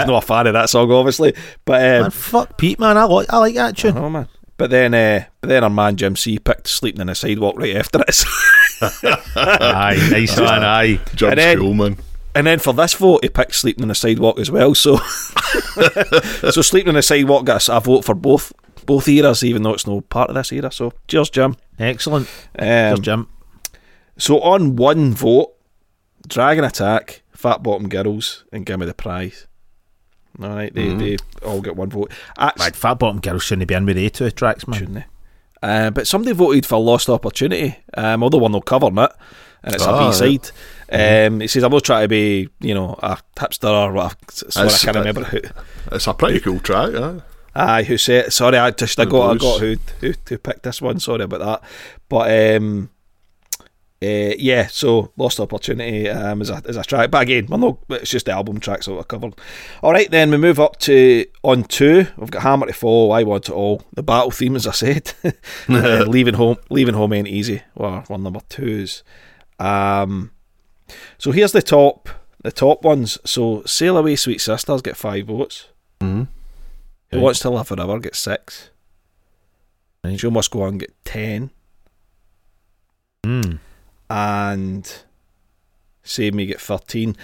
he's not a fan of that song, obviously, but um, man, fuck Pete, man. I like, I like that tune. oh man. But then, uh, but then our man Jim C picked sleeping on the sidewalk right after it. aye, nice one, aye. Jump And then- school, man. And then for this vote, he picked sleeping on the sidewalk as well. So, so sleeping on the sidewalk got a vote for both both eras, even though it's no part of this era. So, cheers, Jim. Excellent. Um, Cheers, Jim. so on one vote, Dragon Attack, Fat Bottom Girls, and Gimme the Prize. All right, they, they all get one vote. Actually, Right, Fat Bottom Girls shouldn't be in with the two tracks, man. shouldn't they? Uh, but somebody voted for Lost Opportunity, um, although we're not covering it, and it's Ah, a B side. Um, he says, I'm not trying to be, you know, a hipster or what. I can't remember who. It's a pretty cool track, yeah. Aye, who said? Sorry, I just I got I got who who who picked this one. Sorry about that, but um, uh, yeah. So lost opportunity um is a is a track, but again, well, no, it's just the album tracks that we're covered. All right, then we move up to on two. We've got Hammer to Fall, I Want It All, the battle theme, as I said, uh, leaving home, leaving home ain't easy. Well, one number twos. Um, so here's the top the top ones. So Sail Away, Sweet Sisters get five votes. Mm-hmm. Who. Wants to Live Forever get six. Right. Show Must Go On get ten. Mm. And Save Me get thirteen.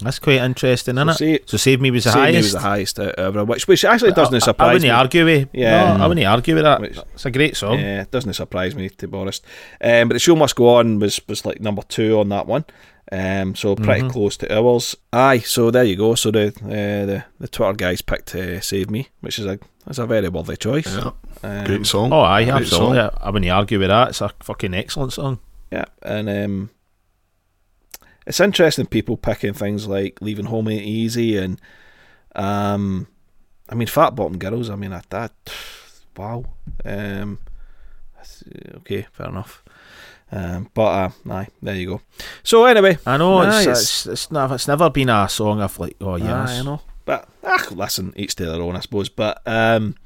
That's quite interesting, isn't So it? Say- So Save Me was the Save Me highest. was the highest out of everyone, which which actually doesn't I, I surprise wouldn't me. argue with. Yeah. no, I wouldn't argue with that. Which- it's a great song. Yeah, it doesn't surprise me to be honest. Um, but the show must go on was was like number two on that one. Um, so pretty Mhm. close to ours. Aye, so there you go. So the uh, the the Twitter guys picked uh, "Save Me," which is a that's a very worthy choice. Yeah. Um, Great song. Oh, aye, Great absolutely. song. I, I wouldn't argue with that. It's a fucking excellent song. Yeah, and um, it's interesting people picking things like "Leaving Home Ain't Easy" and um, I mean, "Fat Bottom Girls." I mean, that, that wow. Um, okay, fair enough. Um, but uh, aye, there you go. So anyway, I know Aye, it's, it's- it's it's never it's never been a song I've like oh yeah I know. But ah, listen, each to their own, I suppose. But um,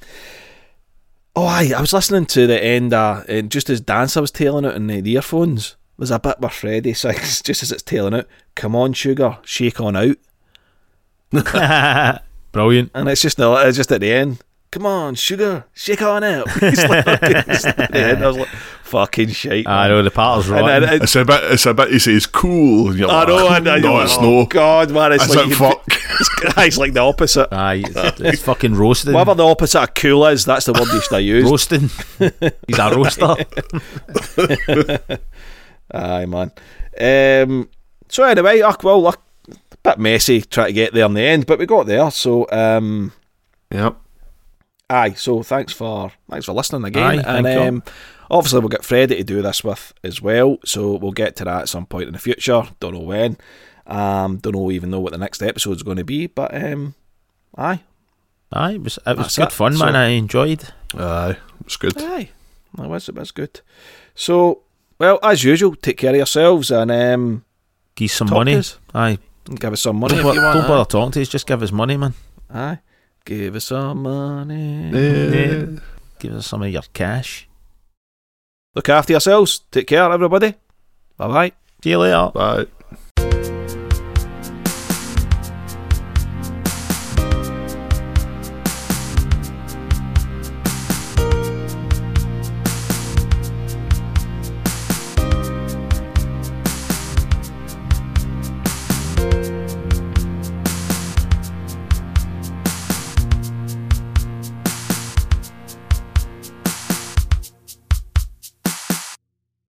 oh, aye, I was listening to the end, uh, and just as Dancer was tailing out in the, earphones, was a bit where Freddie sings just as it's tailing out. Come on, sugar, shake on out, Brilliant. and it's just the, it's just at the end. Come on, sugar, shake on out. It's like- it's at the I was like, fucking shite. I know the part's And right. then it- It's a bit. It's a bit. He says cool. And you're I like, know, I know. No, you're it's like, no. Oh God, man, it's It's like like fuck. It's, it's like the opposite. Aye, it's, it's fucking roasting. Whatever the opposite of cool is, that's the word you should have used. Roasting. He's a roaster. Aye, man. Um, so anyway, ugh, well, look, a bit messy trying to get there in the end, but we got there. So, um, Yep. Aye, so thanks for thanks for listening again. Aye, and thank you. um, obviously we'll get Freddie to do this with as well. So we'll get to that at some point in the future. Don't know when. Um, don't know even know what the next episode's going to be. But um, aye, Aye, it was it was That's good it. fun, So- man. I enjoyed. Aye, it's good. aye, that was it was good. So well, as usual, take care of yourselves and um, Give us some talk money. to us. Aye, Give us some money don't, if you want. don't bother talking to us. Just give us money, man. Aye, give us some money. Yeah. Give us some of your cash. Look after yourselves. Take care, everybody. Bye bye. See you later. Bye.